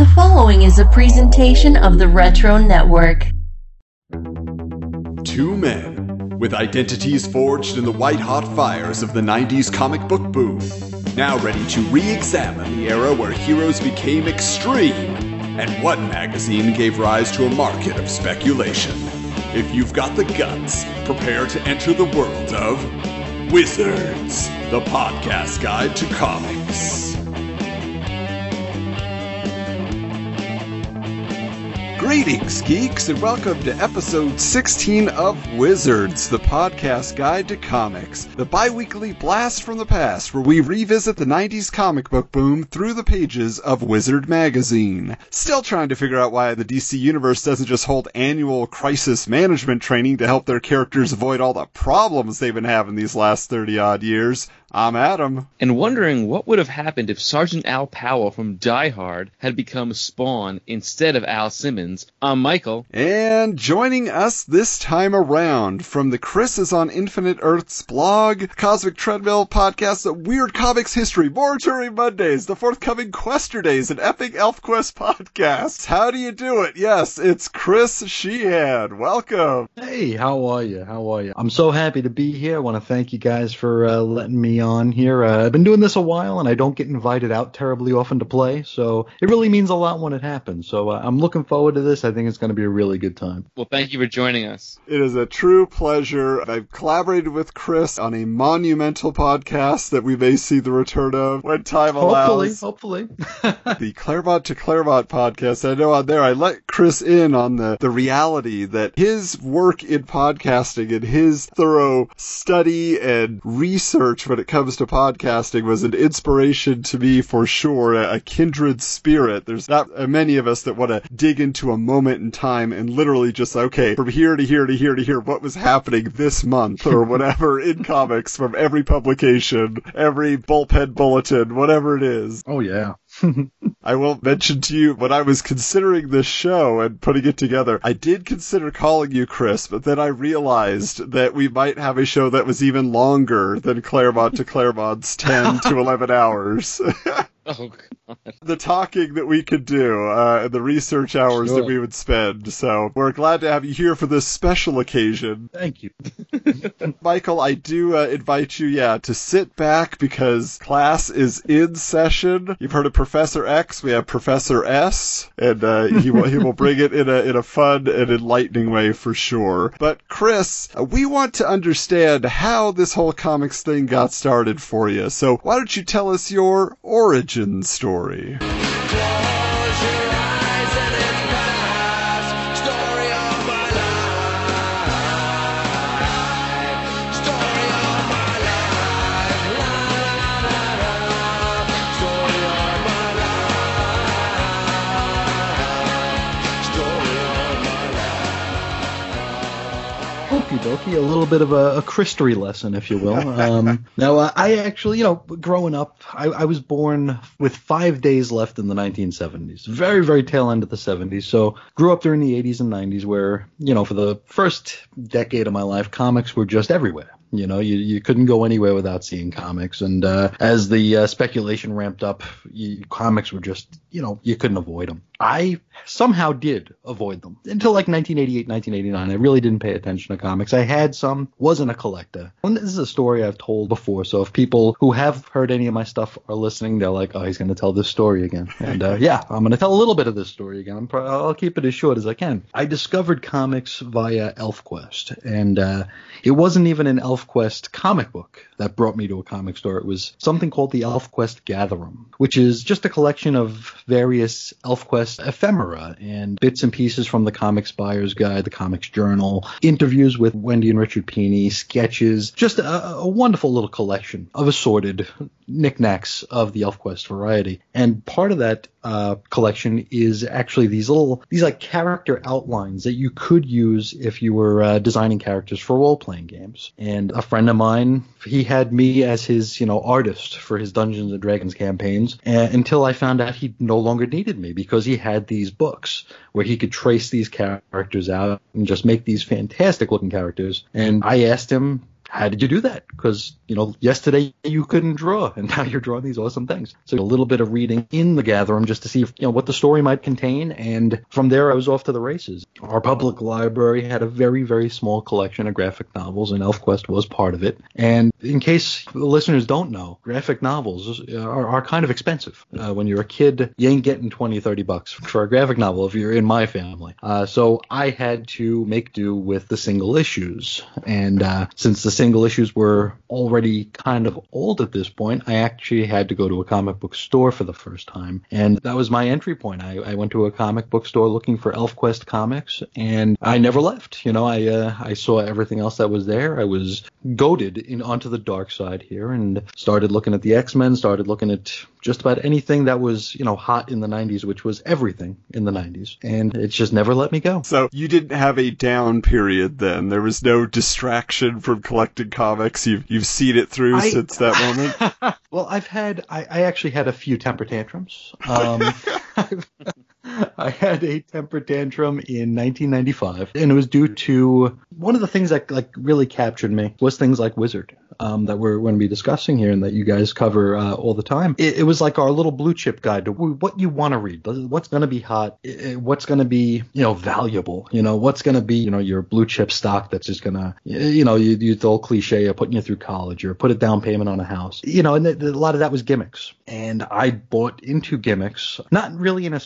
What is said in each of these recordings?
The following is a presentation of the Retro Network. Two men with identities forged in the white hot fires of the 90s comic book boom, now ready to re examine the era where heroes became extreme and one magazine gave rise to a market of speculation. If you've got the guts, prepare to enter the world of Wizards, the podcast guide to comics. Greetings, geeks, and welcome to episode 16 of Wizards, the podcast guide to comics, the bi weekly blast from the past where we revisit the 90s comic book boom through the pages of Wizard Magazine. Still trying to figure out why the DC Universe doesn't just hold annual crisis management training to help their characters avoid all the problems they've been having these last 30 odd years. I'm Adam. And wondering what would have happened if Sergeant Al Powell from Die Hard had become Spawn instead of Al Simmons. I'm Michael. And joining us this time around from the Chris is on Infinite Earths blog, Cosmic Treadmill podcast, the Weird Comics History, Mortuary Mondays, the forthcoming Quester Days, and Epic Elf Quest podcast. How do you do it? Yes, it's Chris Sheehan. Welcome. Hey, how are you? How are you? I'm so happy to be here. I want to thank you guys for uh, letting me on here. Uh, I've been doing this a while, and I don't get invited out terribly often to play, so it really means a lot when it happens. So uh, I'm looking forward to this. I think it's going to be a really good time. Well, thank you for joining us. It is a true pleasure. I've collaborated with Chris on a monumental podcast that we may see the return of when time allows. Hopefully, hopefully. the Claremont to Claremont podcast. I know on there I let Chris in on the, the reality that his work in podcasting and his thorough study and research when it comes to podcasting was an inspiration to me for sure, a, kindred spirit. There's not uh, many of us that want to dig into a moment in time and literally just, okay, from here to here to here to here, what was happening this month or whatever in comics from every publication, every bullpen bulletin, whatever it is. Oh, yeah. I won't mention to you when I was considering this show and putting it together, I did consider calling you Chris, but then I realized that we might have a show that was even longer than Claremont to Claremont's 10 to 11 hours. Oh, God. the talking that we could do, uh, and the research hours Sure. that we would spend. So we're glad to have you here for this special occasion. Thank you. Michael, I do uh, invite you, yeah, to sit back because class is in session. You've heard of Professor X. We have Professor S, and uh, he will he will bring it in a in a fun and enlightening way for sure. But Chris, uh, we want to understand how this whole comics thing got started for you. So why don't you tell us your origin story? A little bit of a, a Christery lesson, if you will. Um, now, uh, I actually, you know, growing up, I, I was born with five days left in the 1970s, very, very tail end of the 70s. So, grew up during the 80s and 90s, where, you know, for the first decade of my life, comics were just everywhere. You know, you, you couldn't go anywhere without seeing comics. And uh, as the uh, speculation ramped up, you, comics were just, you know, you couldn't avoid them. I somehow did avoid them until like 1988, 1989. I really didn't pay attention to comics. I had some, wasn't a collector. And this is a story I've told before. So if people who have heard any of my stuff are listening, they're like, oh, he's going to tell this story again. And uh, yeah, I'm going to tell a little bit of this story again. I'm pro- I'll keep it as short as I can. I discovered comics via ElfQuest, and uh, it wasn't even an ElfQuest comic book that brought me to a comic store. It was something called the ElfQuest Gatherum, which is just a collection of various ElfQuest ephemera and bits and pieces from the Comics Buyer's Guide, the Comics Journal, interviews with Wendy and Richard Pini, sketches, just a, a wonderful little collection of assorted knickknacks of the ElfQuest variety. And part of that uh, collection is actually these little, these like character outlines that you could use if you were uh, designing characters for role playing games. And a friend of mine, he had me as his, you know, artist for his Dungeons and Dragons campaigns uh, until I found out he no longer needed me because he had these books where he could trace these characters out and just make these fantastic looking characters. And I asked him how did you do that? Because, you know, yesterday you couldn't draw and now you're drawing these awesome things. So a little bit of reading in the Gatherum just to see, if, you know, what the story might contain. And from there, I was off to the races. Our public library had a very, very small collection of graphic novels and ElfQuest was part of it. And in case the listeners don't know, graphic novels are, are kind of expensive. Uh, when you're a kid, you ain't getting 20, 30 bucks for a graphic novel if you're in my family. Uh, so I had to make do with the single issues. And uh, since the single issues were already kind of old at this point, I actually had to go to a comic book store for the first time. And that was my entry point. I, I went to a comic book store looking for ElfQuest comics, and I never left. You know, I uh, I saw everything else that was there. I was goaded in onto the dark side here, and started looking at the X Men, started looking at just about anything that was you know hot in the 90s, which was everything in the 90s, and it just never let me go. So you didn't have a down period then. There was no distraction from collecting comics. You've you've seen it through I- since that moment. well, I've had I, I actually had a few temper tantrums. Um, I had a temper tantrum in 1995, and it was due to one of the things that like really captured me was things like Wizard um, that we're going to be discussing here and that you guys cover uh, all the time. It, it was like our little blue chip guide to what you want to read, what's going to be hot, what's going to be you know valuable, you know what's going to be you know your blue chip stock that's just going to you know you, you the old cliche of putting you through college or put a down payment on a house, you know, and a lot of that was gimmicks, and I bought into gimmicks, not really in a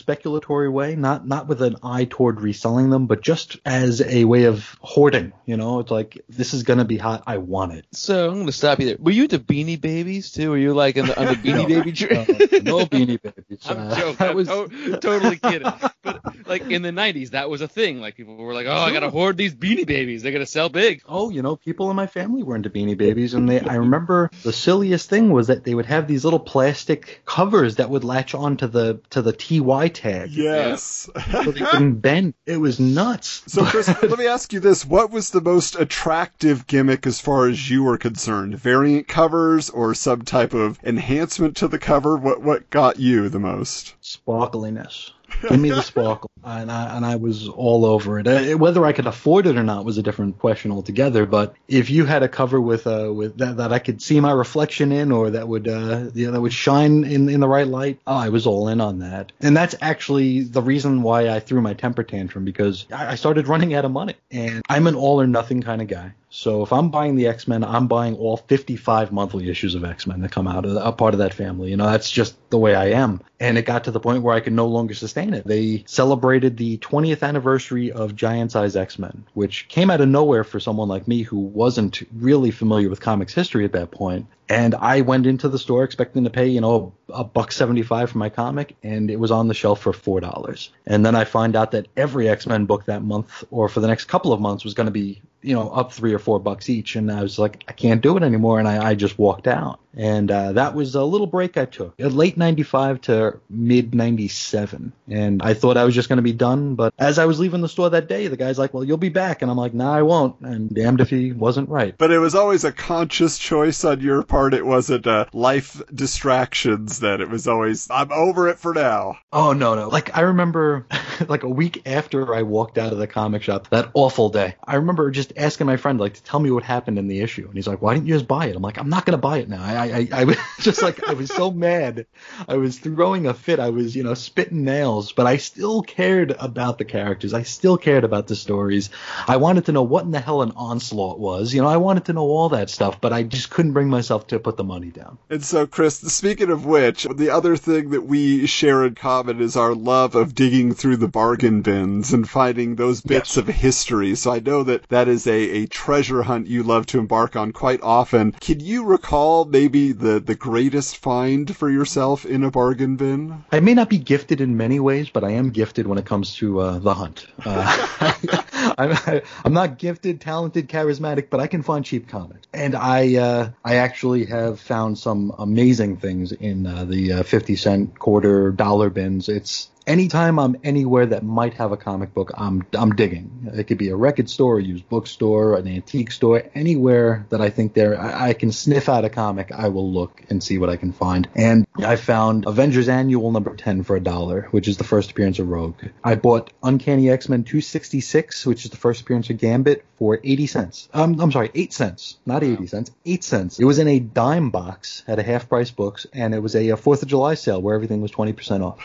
way, not not with an eye toward reselling them, but just as a way of hoarding. You know, it's like this is going to be hot, I want it. So I'm going to stop you there. Were you the Beanie Babies too? Were you like in the, on the Beanie No. Baby No, train? no beanie babies. I'm Uh, joking. I'm was- to- totally kidding. But like in the '90s, that was a thing. Like people were like, "Oh, I gotta hoard these Beanie Babies. They're gonna sell big." Oh, you know, people in my family were into Beanie Babies, and they. I remember the silliest thing was that they would have these little plastic covers that would latch onto the to the TY tag, yes. couldn't bend. It was nuts. So, Chris, let me ask you this: What was the most attractive gimmick as far as you were concerned? Variant covers or some type of enhancement to the cover? What what got you the most? sparkliness. Give me the sparkle, and I, and I was all over it. Uh, Whether I could afford it or not was a different question altogether. But if you had a cover with uh with that, that I could see my reflection in, or that would uh you know, that would shine in in the right light, oh, I was all in on that. And that's actually the reason why I threw my temper tantrum because I started running out of money, and I'm an all or nothing kind of guy. So if I'm buying the X Men, I'm buying all 55 monthly issues of X Men that come out, of a part of that family. You know, that's just the way I am. And it got to the point where I could no longer sustain it. They celebrated the 20th anniversary of Giant Size X Men, which came out of nowhere for someone like me who wasn't really familiar with comics history at that point. And I went into the store expecting to pay, you know, a buck seventy-five for my comic, and it was on the shelf for four dollars. And then I find out that every X-Men book that month, or for the next couple of months, was going to be, you know, up three or four bucks each. And I was like, I can't do it anymore, and I, I just walked out. And uh, that was a little break I took, Uh, late '95 to mid '97. And I thought I was just going to be done, but as I was leaving the store that day, the guy's like, "Well, you'll be back," and I'm like, "Nah, I won't." And damned if he wasn't right. But it was always a conscious choice on your part. It wasn't uh, life distractions. That it was always, I'm over it for now. Oh no no! Like I remember, like a week after I walked out of the comic shop that awful day, I remember just asking my friend like to tell me what happened in the issue, and he's like, "Why didn't you just buy it?" I'm like, "I'm not gonna buy it now." I I, I was just like I was so mad, I was throwing a fit, I was you know spitting nails, but I still cared about the characters, I still cared about the stories. I wanted to know what in the hell an onslaught was, you know, I wanted to know all that stuff, but I just couldn't bring myself to put the money down. And so, Chris, speaking of which, the other thing that we share in common is our love of digging through the bargain bins and finding those bits of history. So I know that that is a, a treasure hunt you love to embark on quite often. Can you recall maybe the, the greatest find for yourself in a bargain bin? I may not be gifted in many ways, but I am gifted when it comes to uh, the hunt. Uh, I'm, I'm not gifted, talented, charismatic, but I can find cheap comics. And I uh, I actually have found some amazing things in uh, the uh, 50 cent, quarter, dollar bins. It's anytime I'm anywhere that might have a comic book, I'm I'm digging. It could be a record store, a used bookstore, an antique store, anywhere that I think there I, I can sniff out a comic, I will look and see what I can find. And I found Avengers Annual number 10 for a dollar, which is the first appearance of Rogue. I bought Uncanny X-Men 266, which is the first appearance of Gambit for 80 cents. Um, I'm sorry, 8 cents, not 80 cents, 8 cents. It was in a dime box at a half price books and it was a, 4th of July sale where everything was 20% off.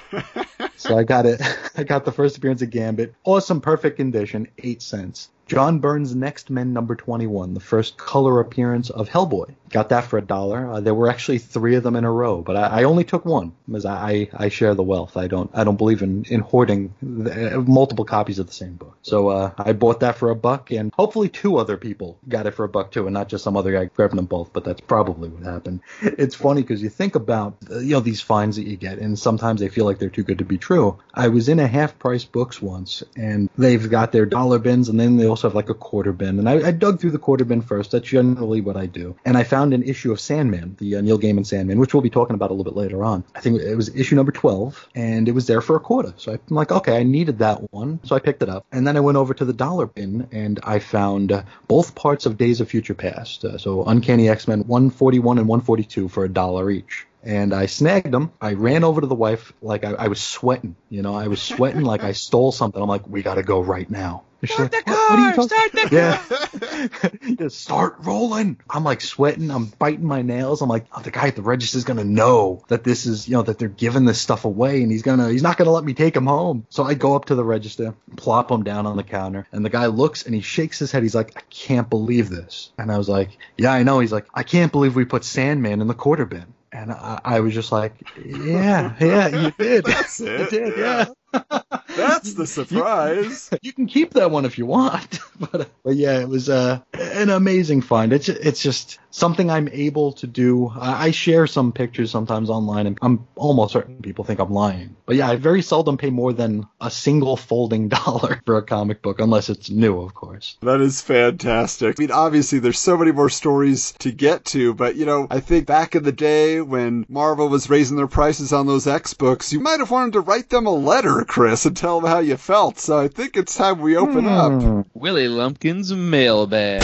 so I got it. I got the first appearance of Gambit. Awesome, perfect condition, 8 cents. John Byrne's Next Men number 21, the first color appearance of Hellboy. Got that for a dollar. Uh, there were actually three of them in a row, but I, I only took one because I, I, share the wealth. I don't I don't believe in, in hoarding the, uh, multiple copies of the same book. So uh, I bought that for a buck, and hopefully two other people got it for a buck too, and not just some other guy grabbing them both. But that's probably what happened. It's funny because you think about uh, you know these finds that you get, and sometimes they feel like they're too good to be true. I was in a half price books once, and they've got their dollar bins, and then they also have like a quarter bin, and I, I dug through the quarter bin first. That's generally what I do, and I found an issue of Sandman, the uh, Neil Gaiman Sandman, which we'll be talking about a little bit later on. I think it was issue number 12, and it was there for a quarter. So I'm like, okay, I needed that one, so I picked it up. And then I went over to the dollar bin, and I found uh, both parts of Days of Future Past. Uh, so Uncanny X-Men 141 and 142 for a dollar each and I snagged them. I ran over to the wife like I, I was sweating. You know, I was sweating like I stole something. I'm like, we got to go right now. Start the car! Start the car! Yeah. Just start rolling. I'm like sweating. I'm biting my nails. I'm like, oh, the guy at the register is gonna know that this is, you know, that they're giving this stuff away, and he's gonna, he's not gonna let me take him home. So I go up to the register, plop him down on the counter, and the guy looks and he shakes his head. He's like, I can't believe this. And I was like, Yeah, I know. He's like, I can't believe we put Sandman in the quarter bin. And I, I was just like, yeah, yeah, you did. That's it. You did, yeah. That's the surprise. You, you, can keep that one if you want, but but yeah, it was uh, an amazing find. It's it's just something I'm able to do. I, I share some pictures sometimes online, and I'm almost certain people think I'm lying. But yeah, I very seldom pay more than a single folding dollar for a comic book, unless it's new, of course. That is fantastic. I mean, obviously, there's so many more stories to get to, but you know, I think back in the day when Marvel was raising their prices on those X books, you might have wanted to write them a letter, Chris, and tell them how you felt. So I think it's time we open hmm. up. Willie Lumpkin's mailbag.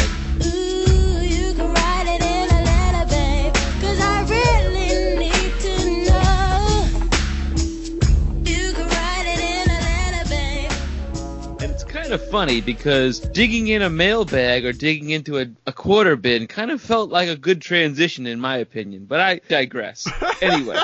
And it's kind of funny because digging in a mailbag or digging into a, a, quarter bin kind of felt like a good transition in my opinion, but I digress. Anyway.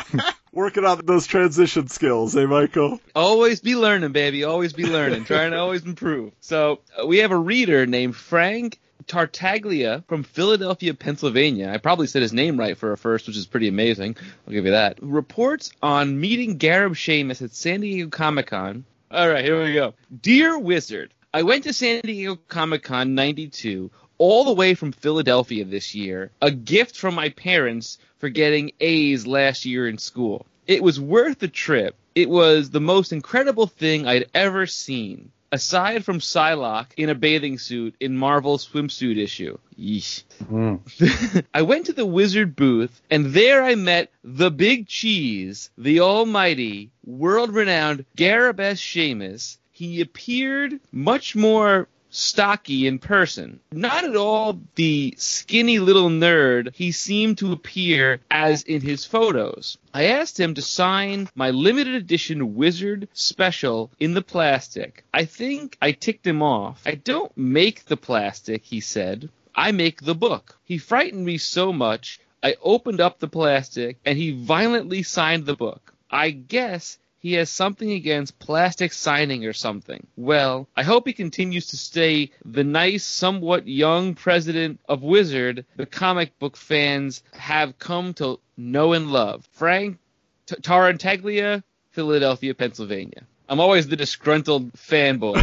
Working on those transition skills, eh, Michael? Always be learning, baby. Always be learning. Trying to always improve. So uh, we have a reader named Frank Tartaglia from Philadelphia, Pennsylvania. I probably said his name right for a first, which is pretty amazing. I'll give you that. Reports on meeting Gareb Shamus at San Diego Comic Con all right, here we go. Dear Wizard, I went to San Diego Comic Con 92 all the way from Philadelphia this year, a gift from my parents for getting A's last year in school. It was worth the trip. It was the most incredible thing I'd ever seen aside from Psylocke in a bathing suit in Marvel's swimsuit issue. Yeesh. Mm. I went to the Wizard booth, and there I met the Big Cheese, the almighty, world-renowned Gareb S. Shamus. He appeared much more stocky in person. Not at all the skinny little nerd he seemed to appear as in his photos. I asked him to sign my limited edition Wizard special in the plastic. I think I ticked him off. I don't make the plastic, he said. I make the book. He frightened me so much, I opened up the plastic and he violently signed the book. I guess he has something against plastic signing or something. Well, I hope he continues to stay the nice, somewhat young president of Wizard the comic book fans have come to know and love. Frank T- Tarantaglia, Philadelphia, Pennsylvania. I'm always the disgruntled fanboy.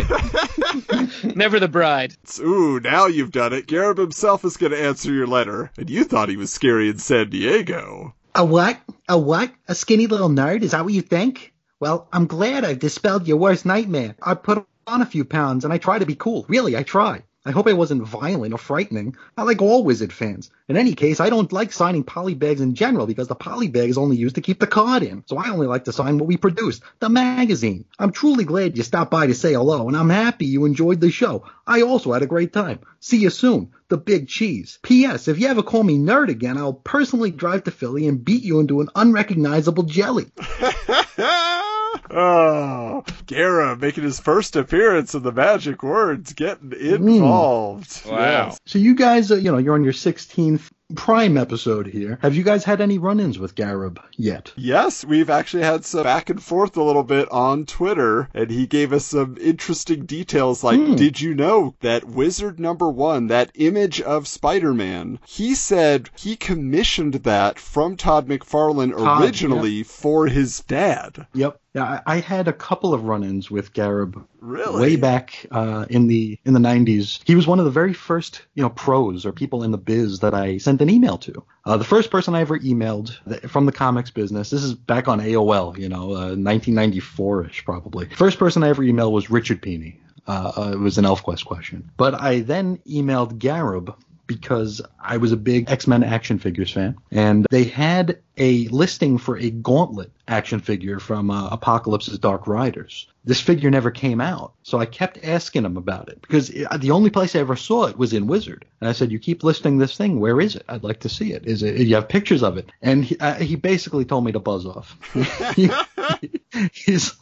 Never the bride. Ooh, now you've done it. Gareb himself is going to answer your letter, and you thought he was scary in San Diego. A what? A what? A skinny little nerd? Is that what you think? Well, I'm glad I've dispelled your worst nightmare. I put on a few pounds and I try to be cool. Really, I try. I hope I wasn't violent or frightening. I like all Wizard fans. In any case, I don't like signing polybags in general because the polybag is only used to keep the card in. So I only like to sign what we produce, the magazine. I'm truly glad you stopped by to say hello, and I'm happy you enjoyed the show. I also had a great time. See you soon. The Big Cheese. P.S. If you ever call me nerd again, I'll personally drive to Philly and beat you into an unrecognizable jelly. oh, Gareb making his first appearance in the Magic Words, getting involved. Wow. Yes. So you guys, uh, you know, you're on your 16th Prime episode here. Have you guys had any run-ins with Gareb yet? Yes, we've actually had some back and forth a little bit on Twitter, and he gave us some interesting details. Like, Hmm. did you know that Wizard number one, that image of Spider-Man, he said he commissioned that from Todd McFarlane Todd, originally for his dad. Yep. Yeah, I, I had a couple of run-ins with Gareb Really? way back uh, in the in the 90s. He was one of the very first, you know, pros or people in the biz that I sent an email to. Uh, the first person I ever emailed from the comics business. This is back on AOL, you know, uh, 1994ish probably. First person I ever emailed was Richard Pini. Uh, uh, it was an ElfQuest question. But I then emailed Gareb because I was a big X-Men action figures fan, and they had a listing for a Gauntlet action figure from uh, Apocalypse's Dark Riders. This figure never came out, so I kept asking him about it because it, the only place I ever saw it was in Wizard. And I said, "You keep listing this thing. Where is it? I'd like to see it. Is it? You have pictures of it?" And he, uh, he basically told me to buzz off. He- he's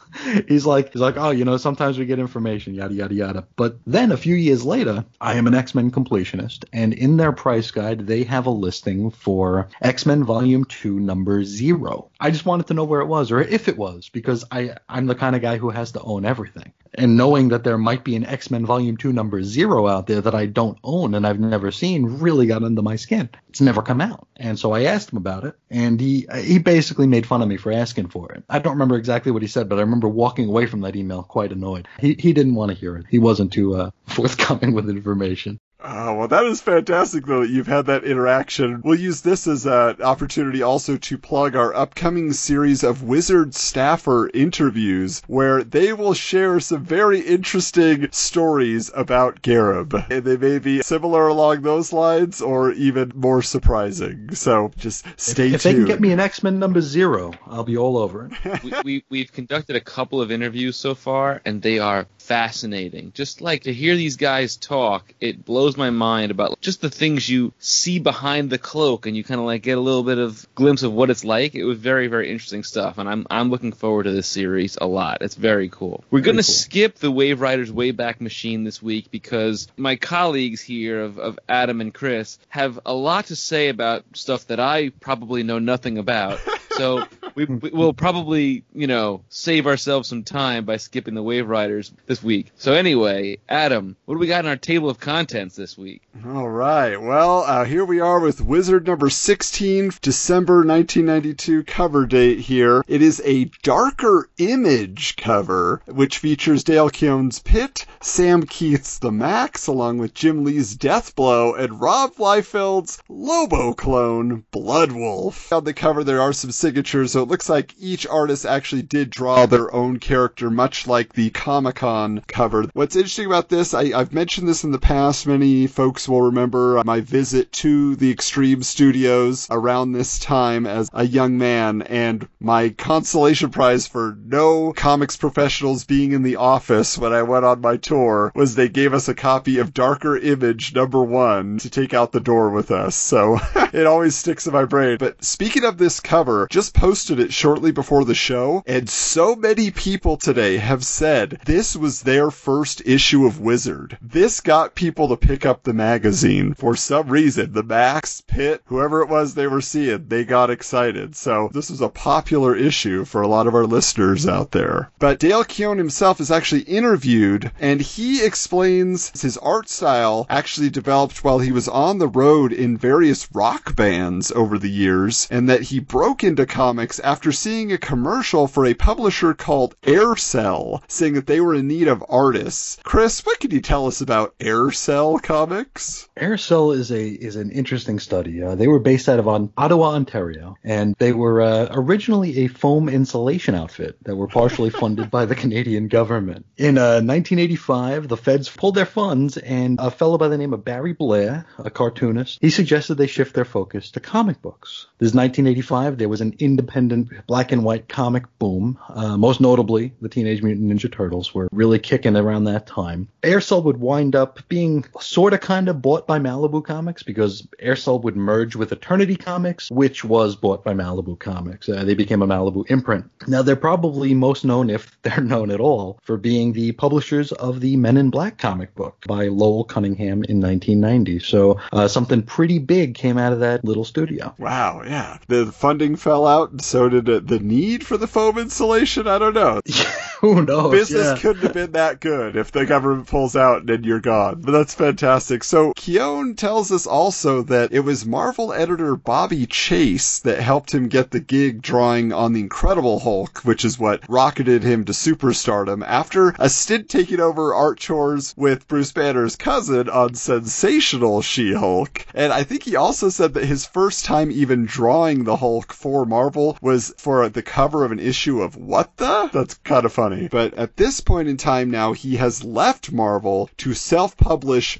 he's like he's like, "Oh, you know, sometimes we get information, yada yada yada." But then a few years later, I am an X-Men completionist, and in their price guide, they have a listing for X-Men Volume Two, Number Zero. I just wanted to know where it was or if it was because I I'm the kind of guy who has to own everything. And knowing that there might be an X-Men Volume 2 number 0 out there that I don't own and I've never seen really got under my skin. It's never come out. And so I asked him about it and he he basically made fun of me for asking for it. I don't remember exactly what he said, but I remember walking away from that email quite annoyed. He he didn't want to hear it. He wasn't too uh, forthcoming with information. Oh, well, that is fantastic, though, that you've had that interaction. We'll use this as an opportunity also to plug our upcoming series of Wizard staffer interviews, where they will share some very interesting stories about Gareb. And they may be similar along those lines, or even more surprising. So just stay if they tuned. can get me an X-Men number 0, I'll be all over it. we, we we've conducted a couple of interviews so far, and they are fascinating. Just like to hear these guys talk, it blows my mind about just the things you see behind the cloak, and you kind of like get a little bit of glimpse of what it's like. It was very very interesting stuff, and I'm I'm looking forward to this series a lot. It's very cool. We're Very gonna cool. skip the Wave Riders Wayback Machine this week because my colleagues here of, of Adam and Chris have a lot to say about stuff that I probably know nothing about. So we, we will probably, you know, save ourselves some time by skipping the Wave Riders this week. So anyway, Adam, what do we got in our table of contents this week? All right. Well, uh, here we are with Wizard number 16, December 1992 cover date here. It is a darker image cover, which features Dale Keown's Pitt, Sam Kieth's The Maxx, along with Jim Lee's Deathblow, and Rob Liefeld's Lobo clone, Bloodwolf. On the cover, there are some signatures, so it looks like each artist actually did draw their own character, much like the Comic Con cover. What's interesting about this, I, I've mentioned this in the past, many folks will remember uh, my visit to the Extreme Studios around this time as a young man, and my consolation prize for no comics professionals being in the office when I went on my tour was they gave us a copy of Darker Image number one to take out the door with us. So it always sticks in my brain. But speaking of this cover, just posted it shortly before the show, and so many people today have said this was their first issue of Wizard. This got people to pick up the magazine for some reason. The Maxx, Pitt, whoever it was they were seeing, they got excited. So this was a popular issue for a lot of our listeners out there. But Dale Keown himself is actually interviewed, and he explains his art style actually developed while he was on the road in various rock bands over the years, and that he broke into comics after seeing a commercial for a publisher called Aircel saying that they were in need of artists. Chris, what can you tell us about Aircel Comics? Aircel is a is an interesting study. Uh, they were based out of on, Ottawa, Ontario, and they were uh, originally a foam insulation outfit that were partially funded by the Canadian government. In uh, 1985, the feds pulled their funds, and a fellow by the name of Barry Blair, a cartoonist, he suggested they shift their focus to comic books. This is 1985. There was an independent black and white comic boom. Uh, most notably, the Teenage Mutant Ninja Turtles were really kicking around that time. Aircel would wind up being sort of kind of bought by Malibu Comics because Aircel would merge with Eternity Comics, which was bought by Malibu Comics. Uh, they became a Malibu imprint. Now, they're probably most known, if they're known at all, for being the publishers of the Men in Black comic book by Lowell Cunningham in 1990. So uh, something pretty big came out of that little studio. Wow, yeah. The funding fell out, and so did uh, the need for the foam insulation. I don't know. Who knows? Business yeah. couldn't have been that good if the government pulls out and then you're gone. But that's fantastic. So Keown tells us also that it was Marvel editor Bobbie Chase that helped him get the gig drawing on the Incredible Hulk, which is what rocketed him to superstardom after a stint taking over art chores with Bruce Banner's cousin on Sensational She-Hulk. And I think he also said that his first time even drawing the Hulk for Marvel was for the cover of an issue of What the? That's kind of funny. But at this point in time now, he has left Marvel to self-publish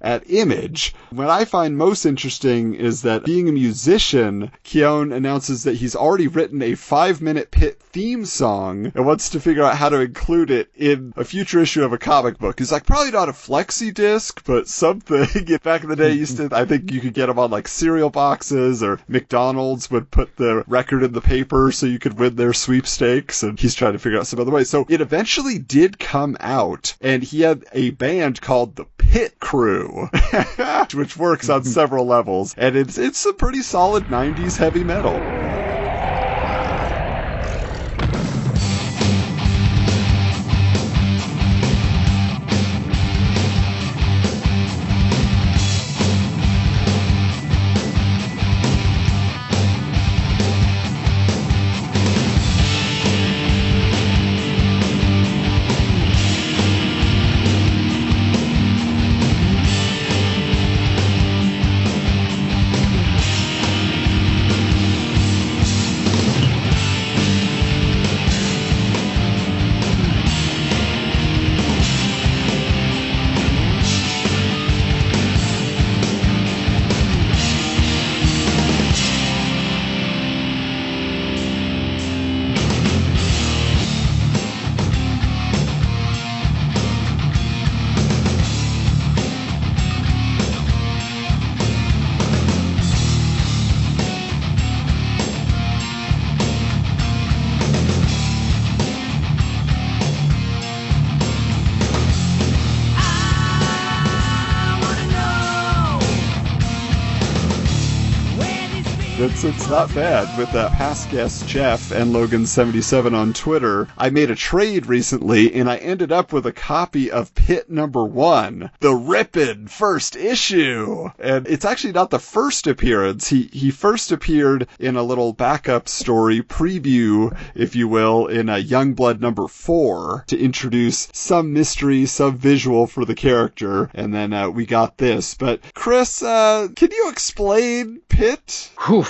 At Image. What I find most interesting is that being a musician, Keown announces that he's already written a five minute Pitt theme song and wants to figure out how to include it in a future issue of a comic book. He's like, probably not a flexi disc, but something. Back in the day, used to, I think you could get them on like cereal boxes or McDonald's would put the record in the paper so you could win their sweepstakes and he's trying to figure out some other way. So it eventually did come out and he had a band called the Pit Crew, which works on several levels, and it's it's a pretty solid '90s heavy metal. It's it's not bad with that past guest Jeff and Logan77 on Twitter. I made a trade recently and I ended up with a copy of Pitt number one, the Rippin' first issue. And it's actually not the first appearance. He he first appeared in a little backup story preview, if you will, in a Youngblood number four to introduce some mystery, some visual for the character. And then uh, we got this. But Chris, uh, can you explain Pitt? Whew.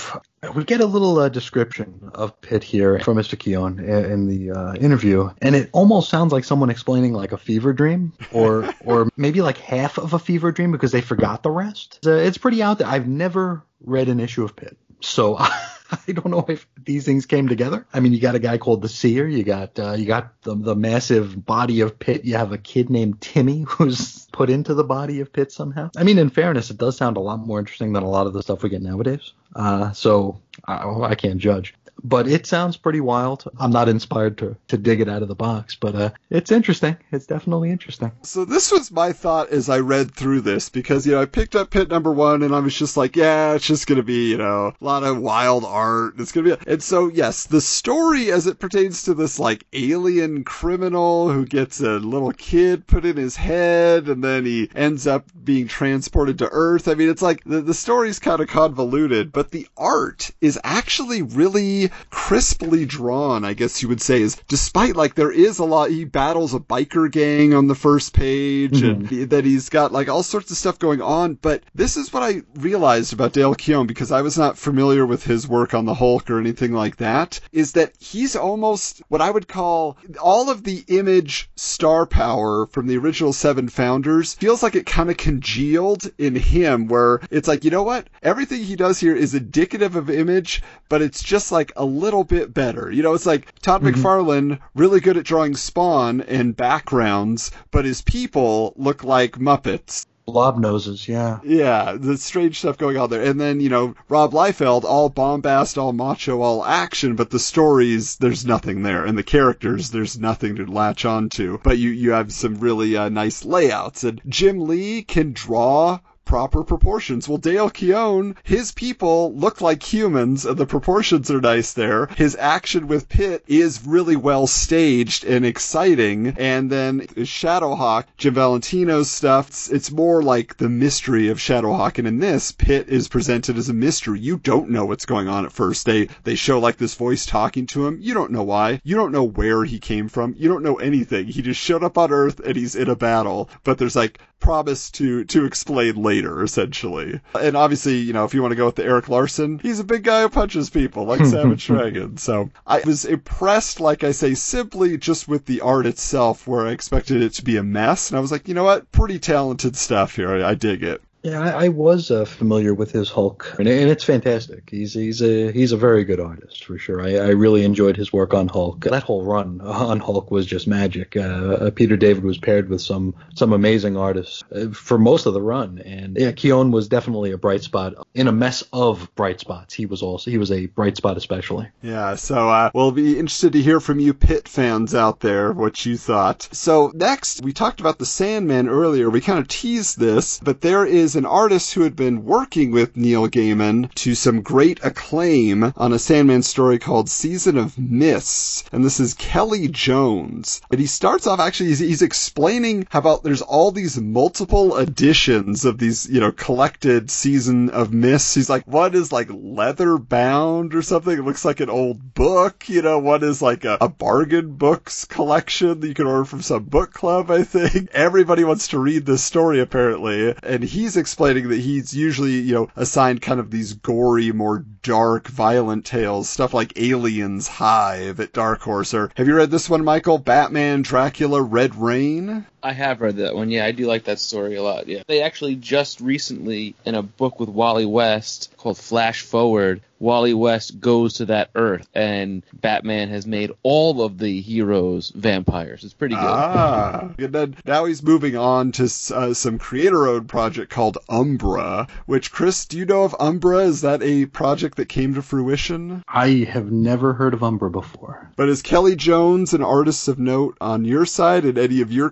We get a little uh, description of Pitt here from Mr. Keown in, in the uh, interview, and it almost sounds like someone explaining like a fever dream, or or maybe like half of a fever dream because they forgot the rest. Uh, it's pretty out there. I've never read an issue of Pitt, so I don't know if these things came together. I mean, you got a guy called the Seer, you got uh, you got the, the massive body of Pitt, you have a kid named Timmy who's put into the body of Pitt somehow. I mean, in fairness, it does sound a lot more interesting than a lot of the stuff we get nowadays. Uh, so I, I can't judge but it sounds pretty wild. I'm not inspired to, to dig it out of the box, but uh, it's interesting. It's definitely interesting. So this was my thought as I read through this because you know I picked up Pitt number one and I was just like, yeah, it's just gonna be you know a lot of wild art. It's gonna be, and so yes, the story as it pertains to this like alien criminal who gets a little kid put in his head and then he ends up being transported to Earth. I mean, it's like the the story's kind of convoluted, but the art is actually really very crisply drawn, I guess you would say, is despite like there is a lot, he battles a biker gang on the first page mm-hmm. and that he's got like all sorts of stuff going on. But this is what I realized about Dale Keown because I was not familiar with his work on the Hulk or anything like that, is that he's almost what I would call all of the image star power from the original seven founders feels like it kind of congealed in him where it's like, you know what? Everything he does here is indicative of image, but it's just like a little bit better. You know, it's like Todd mm-hmm. McFarlane, really good at drawing Spawn and backgrounds, but his people look like Muppets blob noses, yeah. Yeah, the strange stuff going on there. And then, you know, Rob Liefeld, all bombast, all macho, all action, but the stories, there's nothing there. And the characters, there's nothing to latch on to. But you, you have some really uh, nice layouts. And Jim Lee can draw proper proportions. Well, Dale Keown, his people look like humans, and the proportions are nice there. His action with Pitt is really well staged and exciting. And then Shadowhawk, Jim Valentino's stuff, it's more like the mystery of Shadowhawk. And in this, Pitt is presented as a mystery. You don't know what's going on at first. They they show like this voice talking to him. You don't know why. You don't know where he came from. You don't know anything. He just showed up on Earth and he's in a battle. But there's like promise to to explain later, essentially. And obviously, you know, if you want to go with the Erik Larsen, he's a big guy who punches people like Savage Dragon. So I was impressed, like I say, simply just with the art itself, where I expected it to be a mess, and I was like, you know what, pretty talented stuff here. I, I dig it. Yeah, I, I was uh, familiar with his Hulk, and, and, it's fantastic. He's he's a he's a very good artist for sure. I, I really enjoyed his work on Hulk. That whole run on Hulk was just magic. Uh, uh, Peter David was paired with some some amazing artists uh, for most of the run, and yeah, Keown was definitely a bright spot in a mess of bright spots. He was also he was a bright spot especially. Yeah, so uh, we'll be interested to hear from you Pitt fans out there what you thought. So next, we talked about the Sandman earlier. We kind of teased this, but there is is an artist who had been working with Neil Gaiman to some great acclaim on a Sandman story called Season of Mists. And this is Kelly Jones. And he starts off actually, he's, he's explaining how about there's all these multiple editions of these, you know, collected Season of Mists. He's like, what is like leather bound or something? It looks like an old book, you know, what is like a, a bargain books collection that you can order from some book club, I think. Everybody wants to read this story apparently. And he's explaining that he's usually, you know, assigned kind of these gory, more dark, violent tales, stuff like Aliens, Hive at Dark Horse. Or have you read this one, Michael? Batman, Dracula, Red Rain? I have read that one. Yeah, I do like that story a lot. Yeah. They actually just recently, in a book with Wally West called Flash Forward, Wally West goes to that Earth, and Batman has made all of the heroes vampires. It's pretty good. Ah, and then now he's moving on to uh, some creator-owned project called Umbra. Which, Chris, do you know of Umbra? Is that a project that came to fruition? I have never heard of Umbra before. But is Kelly Jones an artist of note on your side in any of your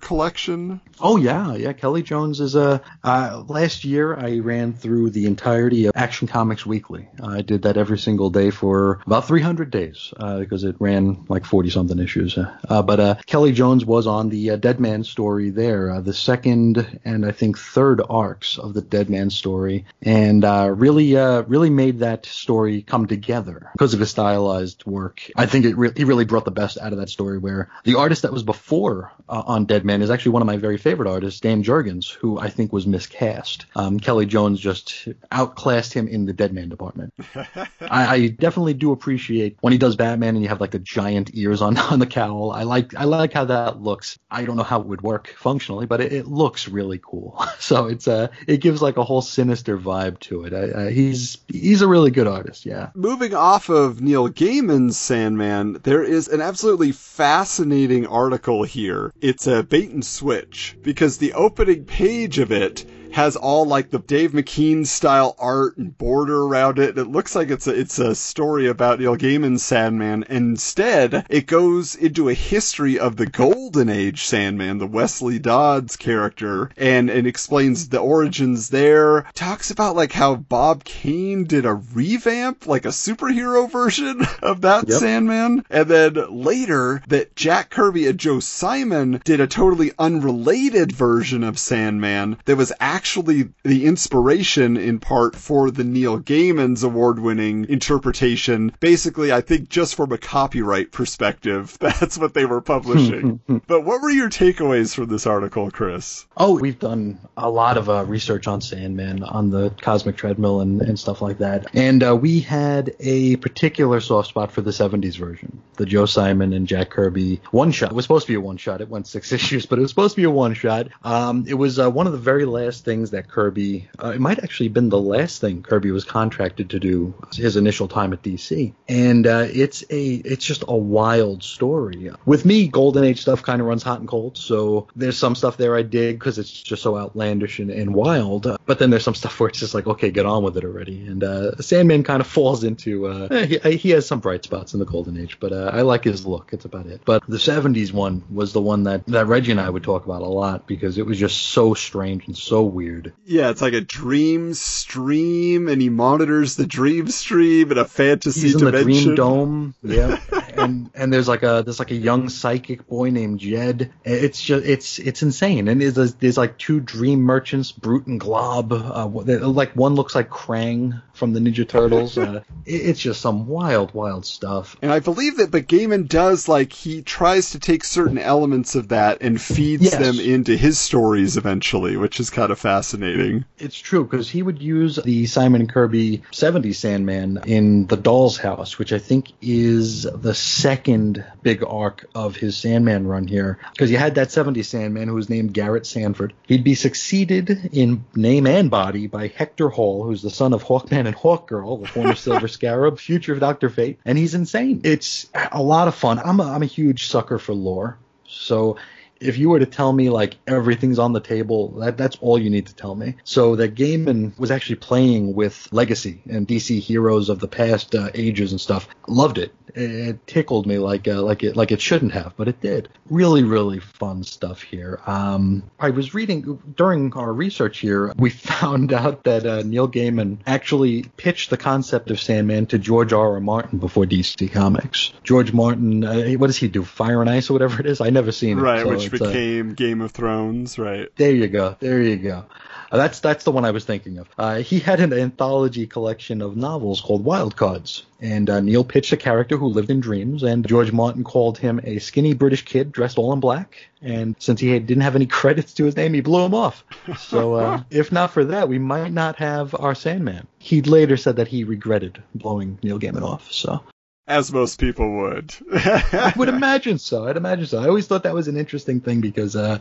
Oh yeah, yeah. Kelly Jones is a. Uh, last year I ran through the entirety of Action Comics Weekly. I did that every single day for about 300 days uh, because it ran like 40 something issues. Uh, but uh, Kelly Jones was on the uh, Dead Man story there, uh, the second and I think third arcs of the Dead Man story, and really really made that story come together because of his stylized work. I think it re- he really brought the best out of that story. Where the artist that was before on Dead Man is actually one of my very favorite artists, Dan Jurgens, who I think was miscast. Um, Kelly Jones just outclassed him in the Dead Man department. I, I, definitely do appreciate when he does Batman and you have like the giant ears on on the cowl. I like I like how that looks. I don't know how it would work functionally, but it, it looks really cool. so it's uh it gives like a whole sinister vibe to it. I, I, he's he's a really good artist. Yeah. Moving off of Neil Gaiman's Sandman, there is an absolutely fascinating article here. It's a bait and switch because the opening page of it has all like the Dave McKean style art and border around it. It looks like it's a, it's a story about Neil Gaiman's Sandman. Instead, it goes into a history of the Golden Age Sandman, the Wesley Dodds character, and, and explains the origins there. Talks about like how Bob Kane did a revamp, like a superhero version of that yep. Sandman. And then later that Jack Kirby and Joe Simon did a totally unrelated version of Sandman that was actually actually the inspiration in part for the Neil Gaiman's award-winning interpretation. Basically, I think just from a copyright perspective, that's what they were publishing. but what were your takeaways from this article, Chris? Oh, we've done a lot of uh, research on Sandman, on the cosmic treadmill, and, and stuff like that. And uh, we had a particular soft spot for the 70s version, the Joe Simon and Jack Kirby one shot. It was supposed to be a one shot. It went six issues, but it was supposed to be a one shot. Um, it was uh, one of the very last things that Kirby, uh, it might actually have been the last thing Kirby was contracted to do his initial time at DC. And uh, it's a, it's just a wild story. With me, Golden Age stuff kind of runs hot and cold. So there's some stuff there I dig because it's just so outlandish and, and wild. But then there's some stuff where it's just like, okay, get on with it already. And uh, Sandman kind of falls into, uh, eh, he, he, has some bright spots in the Golden Age, but uh, I like his look. It's about it. But the 70s one was the one that, that Reggie and I would talk about a lot because it was just so strange and so weird. Yeah, it's like a dream stream, and he monitors the dream stream in a fantasy He's in dimension. the dream dome. Yeah, and and there's like a there's like a young psychic boy named Jed. It's just it's it's insane. And there's there's like two dream merchants, Brute and Glob. Uh, like one looks like Krang from the Ninja Turtles. Uh, it's just some wild wild stuff. And I believe that, but Gaiman does like he tries to take certain elements of that and feeds Yes. them into his stories eventually, which is kind of fascinating. It's true because he would use the Simon Kirby 70s Sandman in The Doll's House, which I think is the second big arc of his Sandman run here. Because you had that 70s Sandman who was named Garrett Sanford. He'd be succeeded in name and body by Hector Hall, who's the son of Hawkman and Hawkgirl, the former Silver Scarab, future of Doctor Fate, and he's insane. It's a lot of fun. I'm a, I'm a huge sucker for lore. So if you were to tell me like everything's on the table, that that's all you need to tell me. So that Gaiman was actually playing with Legacy and DC heroes of the past uh, ages and stuff. Loved it. It, tickled me like uh, like it like it shouldn't have, but it did. Really, really fun stuff here. Um, I was reading during our research here. We found out that uh, Neil Gaiman actually pitched the concept of Sandman to George R. R. Martin before DC Comics. George Martin, uh, what does he do? Fire and Ice or whatever it is? I never seen it. Right, so which uh, became Game of Thrones, right? there you go. There you go. Uh, that's that's the one I was thinking of. Uh, he had an anthology collection of novels called Wild Cards, and uh, Neil pitched a character who lived in dreams, and George Martin called him a skinny British kid dressed all in black. And since he didn't have any credits to his name, he blew him off. So uh, if not for that, we might not have our Sandman. He later said that he regretted blowing Neil Gaiman off. So As most people would. I would imagine so. I'd imagine so. I always thought that was an interesting thing because, uh,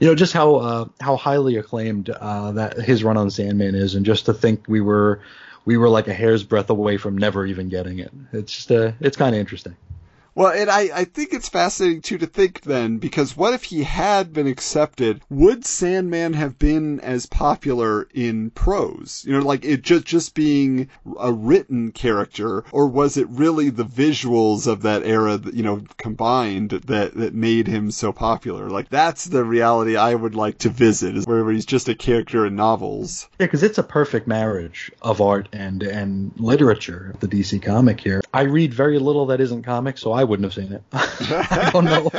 you know, just how uh, how highly acclaimed uh, that his run on Sandman is, and just to think we were we were like a hair's breadth away from never even getting it. It's just uh, it's kind of interesting. Well, and I, I think it's fascinating too to think then, because what if he had been accepted? Would Sandman have been as popular in prose? You know, like it just just being a written character, or was it really the visuals of that era, you know, combined that that made him so popular? Like that's the reality I would like to visit, is where he's just a character in novels. Yeah, because it's a perfect marriage of art and and literature. The DC comic here. I read very little that isn't comics, so I wouldn't have seen it. I don't know.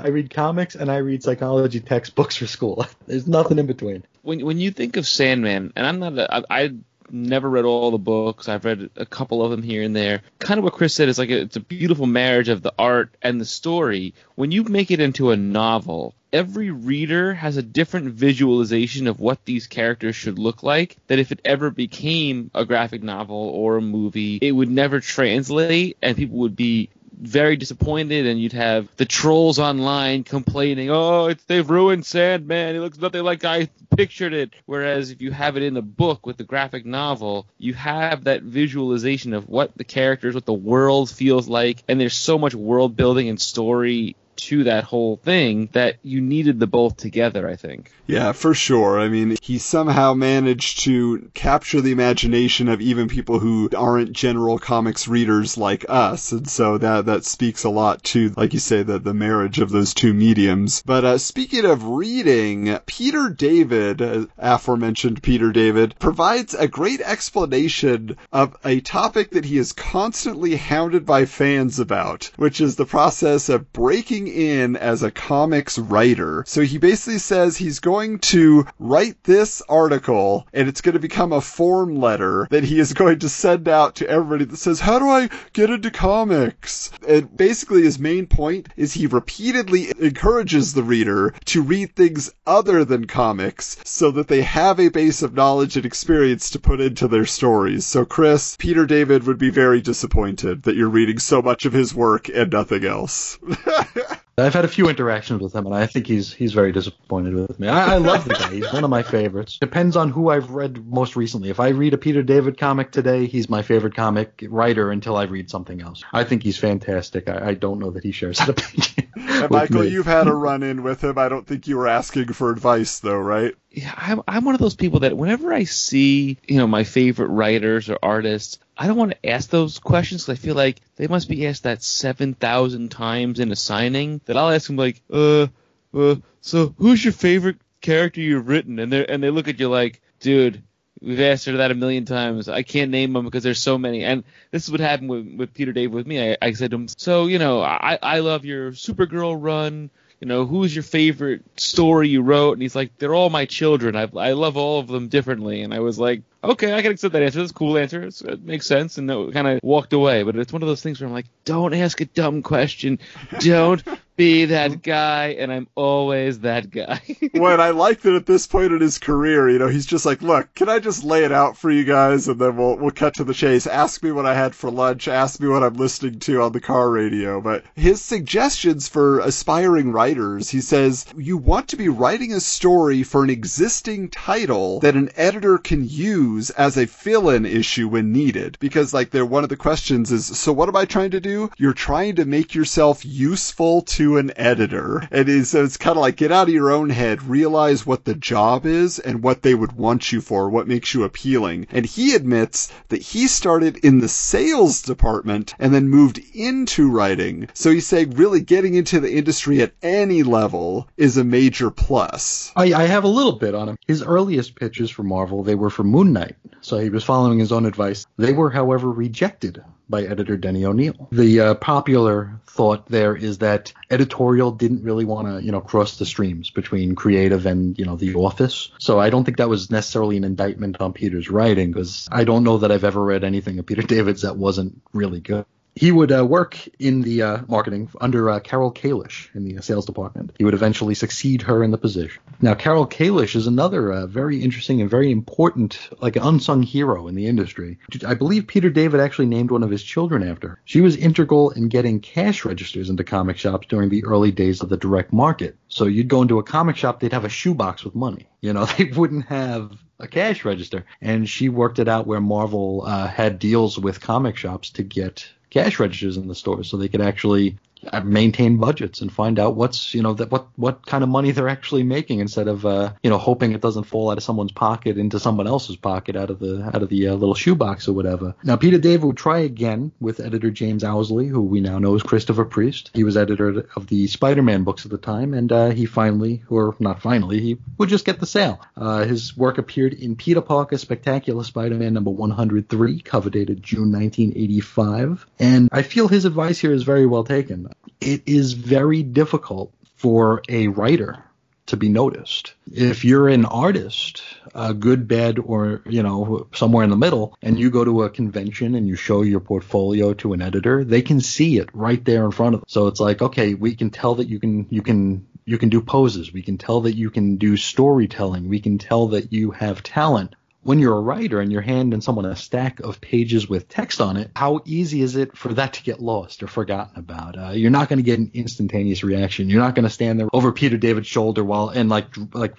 I read comics and I read psychology textbooks for school. There's nothing in between. when when you think of Sandman, and I'm not, a, I, I never read all the books. I've read a couple of them here and there. Kind of what Chris said is like a, it's a beautiful marriage of the art and the story. When you make it into a novel, every reader has a different visualization of what these characters should look like. That if it ever became a graphic novel or a movie, it would never translate, and people would be very disappointed, and you'd have the trolls online complaining, "Oh, it's they've ruined Sandman. It looks nothing like I pictured it." Whereas if you have it in the book with the graphic novel, you have that visualization of what the characters, what the world feels like, and there's so much world building and story to that whole thing that you needed the both together. I think. Yeah, for sure. I mean, he somehow managed to capture the imagination of even people who aren't general comics readers like us. And so that, that speaks a lot to, like you say, the, the marriage of those two mediums. But, uh, speaking of reading, Peter David, uh, aforementioned Peter David, provides a great explanation of a topic that he is constantly hounded by fans about, which is the process of breaking going in as a comics writer. So he basically says he's going to write this article and it's going to become a form letter that he is going to send out to everybody that says, how do I get into comics? And basically his main point is he repeatedly encourages the reader to read things other than comics so that they have a base of knowledge and experience to put into their stories. So Chris, Peter David would be very disappointed that you're reading so much of his work and nothing else. I've had a few interactions with him, and I think he's he's very disappointed with me. I, I love the guy; he's one of my favorites. Depends on who I've read most recently. If I read a Peter David comic today, he's my favorite comic writer until I read something else. I think he's fantastic. I, I don't know that he shares that opinion. Michael, me. you've had a run in with him. I don't think you were asking for advice, though, right? Yeah, I'm, I'm one of those people that whenever I see, you know, my favorite writers or artists, I don't want to ask those questions because I feel like they must be asked that 7,000 times in a signing that I'll ask them like, uh, uh, so who's your favorite character you've written? And they and they look at you like, dude, we've asked her that a million times. I can't name them because there's so many. And this is what happened with, with Peter Dave with me. I, I said to him, so, you know, I, I love your Supergirl run you know, who's your favorite story you wrote? And he's like, they're all my children. I, I love all of them differently. And I was like, okay, I can accept that answer. That's a cool answer. It's, it makes sense. And kind of walked away. But it's one of those things where I'm like, don't ask a dumb question. Don't be that guy, and I'm always that guy. well, I like that at this point in his career, you know, he's just like, look, can I just lay it out for you guys, and then we'll we'll cut to the chase. Ask me what I had for lunch. Ask me what I'm listening to on the car radio. But his suggestions for aspiring writers, he says, you want to be writing a story for an existing title that an editor can use as a fill-in issue when needed. Because like, there one of the questions is, so what am I trying to do? You're trying to make yourself useful to an editor. And it's, so it's kind of like get out of your own head, realize what the job is and what they would want you for, what makes you appealing. And he admits that he started in the sales department and then moved into writing. So he's saying really getting into the industry at any level is a major plus. I, I have a little bit on him. His earliest pitches for Marvel, they were for Moon Knight. So he was following his own advice. They were, however, rejected by editor Denny O'Neil. The uh, popular thought there is that editorial didn't really want to, you know, cross the streams between creative and, you know, the office. So I don't think that was necessarily an indictment on Peter's writing because I don't know that I've ever read anything of Peter David's that wasn't really good he would uh, work in the uh, marketing under uh, Carol Kalish in the sales department. He would eventually succeed her in the position. Now, Carol Kalish is another uh, very interesting and very important, like an unsung hero in the industry. I believe Peter David actually named one of his children after her. She was integral in getting cash registers into comic shops during the early days of the direct market. So you'd go into a comic shop, they'd have a shoebox with money. You know, they wouldn't have a cash register. And she worked it out where Marvel uh, had deals with comic shops to get cash registers in the stores so they could actually maintain budgets and find out what's you know that what what kind of money they're actually making instead of uh, you know hoping it doesn't fall out of someone's pocket into someone else's pocket out of the out of the uh, little shoebox or whatever. Now Peter David would try again with editor James Owsley, who we now know as Christopher Priest. He was editor of the Spider-Man books at the time, and uh, he finally, or not finally, he would just get the sale. Uh, his work appeared in Peter Parker Spectacular Spider-Man number 103, cover dated June 1985, and I feel his advice here is very well taken it is very difficult for a writer to be noticed. If you're an artist, a good, bad, or you know somewhere in the middle, and you go to a convention and you show your portfolio to an editor, they can see it right there in front of them. So it's like, okay, we can tell that you can you can you can do poses. We can tell that you can do storytelling. We can tell that you have talent when you're a writer and you're handing someone a stack of pages with text on it, how easy is it for that to get lost or forgotten about? Uh, you're not going to get an instantaneous reaction. You're not going to stand there over Peter David's shoulder while and like like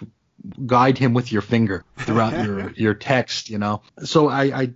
guide him with your finger throughout your your text. You know, so I, I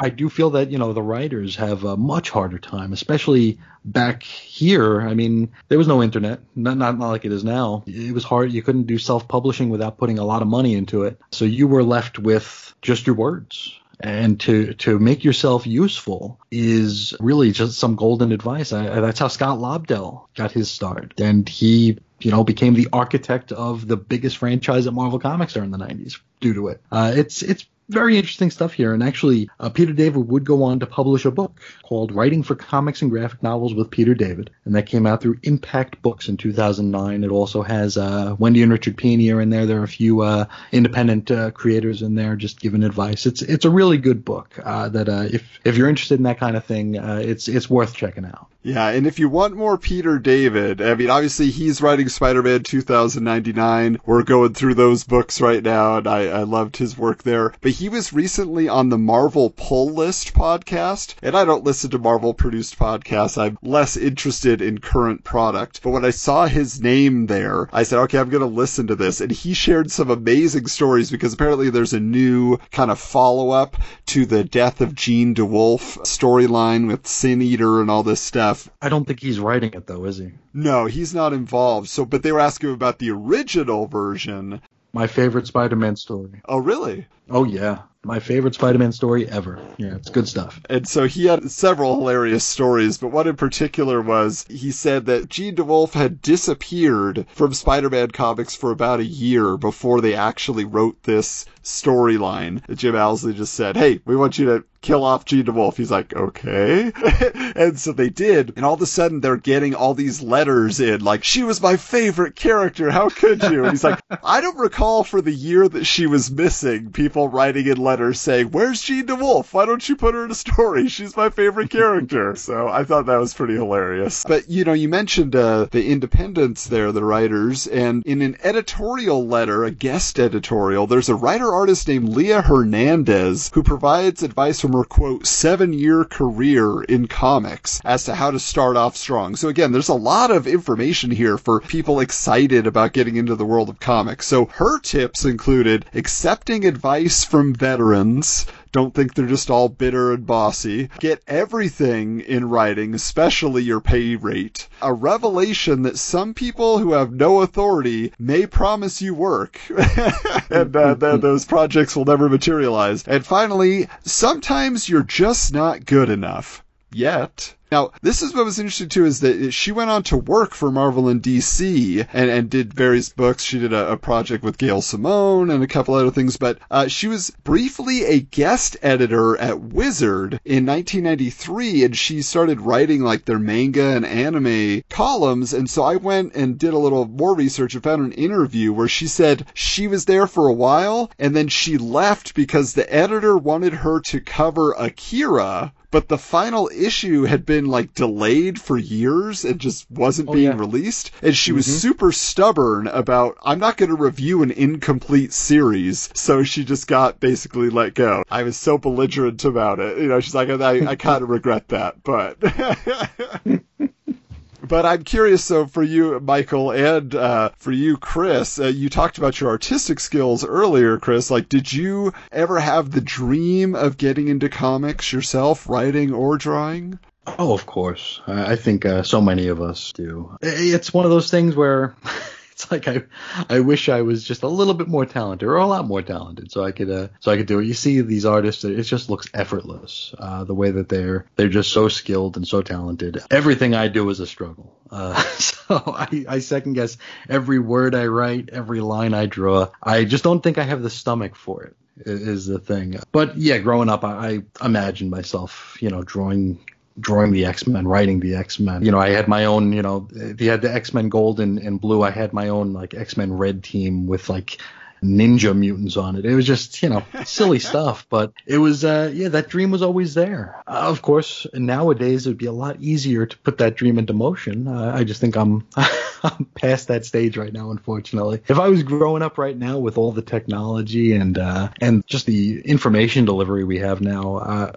I do feel that you know the writers have a much harder time, especially back here. I mean, there was no internet, not, not not like it is now. It was hard. You couldn't do self-publishing without putting a lot of money into it. So you were left with just your words. And to to make yourself useful is really just some golden advice. I, that's how Scott Lobdell got his start, and he you know, became the architect of the biggest franchise at Marvel Comics during the 90s due to it. Uh, it's it's very interesting stuff here. And actually, uh, Peter David would go on to publish a book called Writing for Comics and Graphic Novels with Peter David. And that came out through Impact Books in 2009. It also has uh, Wendy and Richard Pini are in there. There are a few uh, independent uh, creators in there just giving advice. It's it's a really good book uh, that uh, if if you're interested in that kind of thing, it's it's worth checking out. Yeah, and if you want more Peter David, I mean, obviously he's writing Spider-Man 2099. We're going through those books right now, and I, I loved his work there. But he was recently on the Marvel Pull List podcast, and I don't listen to Marvel-produced podcasts. I'm less interested in current product. But when I saw his name there, I said, okay, I'm going to listen to this. And he shared some amazing stories because apparently there's a new kind of follow-up to the death of Jean DeWolff storyline with Sin Eater and all this stuff stuff. I don't think he's writing it though, is he? No, he's not involved. So, but they were asking about the original version. My favorite Spider-Man story. Oh, really? Oh yeah my favorite Spider-Man story ever. Yeah, it's good stuff. And so he had several hilarious stories, but one in particular was he said that Jean DeWolff had disappeared from Spider-Man comics for about a year before they actually wrote this storyline. Jim Owsley just said, "Hey, we want you to kill off Jean DeWolff." He's like, "Okay," and so they did. And all of a sudden, they're getting all these letters in, like, "She was my favorite character. How could you?" And he's like, "I don't recall for the year that she was missing people writing in letter saying, Where's Jean DeWolff? Why don't you put her in a story? She's my favorite character. so I thought that was pretty hilarious. But, you know, you mentioned uh, the independents there, the writers, and in an editorial letter, a guest editorial, there's a writer artist named Lea Hernandez who provides advice from her, quote, seven year career in comics as to how to start off strong. So again, there's a lot of information here for people excited about getting into the world of comics. So her tips included accepting advice from veterans veterans. Don't think they're just all bitter and bossy. Get everything in writing, especially your pay rate. A revelation that some people who have no authority may promise you work, and uh, those projects will never materialize. And finally, sometimes you're just not good enough. Yet. Now, this is what was interesting too, is that she went on to work for Marvel and DC and, and did various books. She did a, a project with Gail Simone and a couple other things, but uh, she was briefly a guest editor at Wizard in 1993, and she started writing like their manga and anime columns. And so I went and did a little more research and found an interview where she said she was there for a while and then she left because the editor wanted her to cover Akira but the final issue had been like delayed for years and just wasn't oh, being yeah. released. And she mm-hmm. was super stubborn about, I'm not going to review an incomplete series. So she just got basically let go. I was so belligerent about it. You know, she's like, I, I kind of regret that, but. But I'm curious, so for you, Michael, and uh, for you, Chris, uh, you talked about your artistic skills earlier, Chris. Like, did you ever have the dream of getting into comics yourself, writing or drawing? Oh, of course. I think uh, so many of us do. It's one of those things where it's like I I wish I was just a little bit more talented or a lot more talented so I could uh, so I could do it. You see these artists, it just looks effortless. Uh, the way that they're they're just so skilled and so talented. Everything I do is a struggle. Uh, so I, I second guess every word I write, every line I draw. I just don't think I have the stomach for it is the thing. But yeah, growing up, I, I imagined myself, you know, drawing drawing the X Men, writing the X Men. You know, I had my own. You know, they had the X Men Gold and, and Blue. I had my own like X Men Red team with like ninja mutants on it. It was just, you know, silly stuff, but it was, uh, yeah, that dream was always there. Uh, of course, nowadays it would be a lot easier to put that dream into motion. Uh, I just think I'm, I'm past that stage right now, unfortunately. If I was growing up right now with all the technology and, uh, and just the information delivery we have now, uh,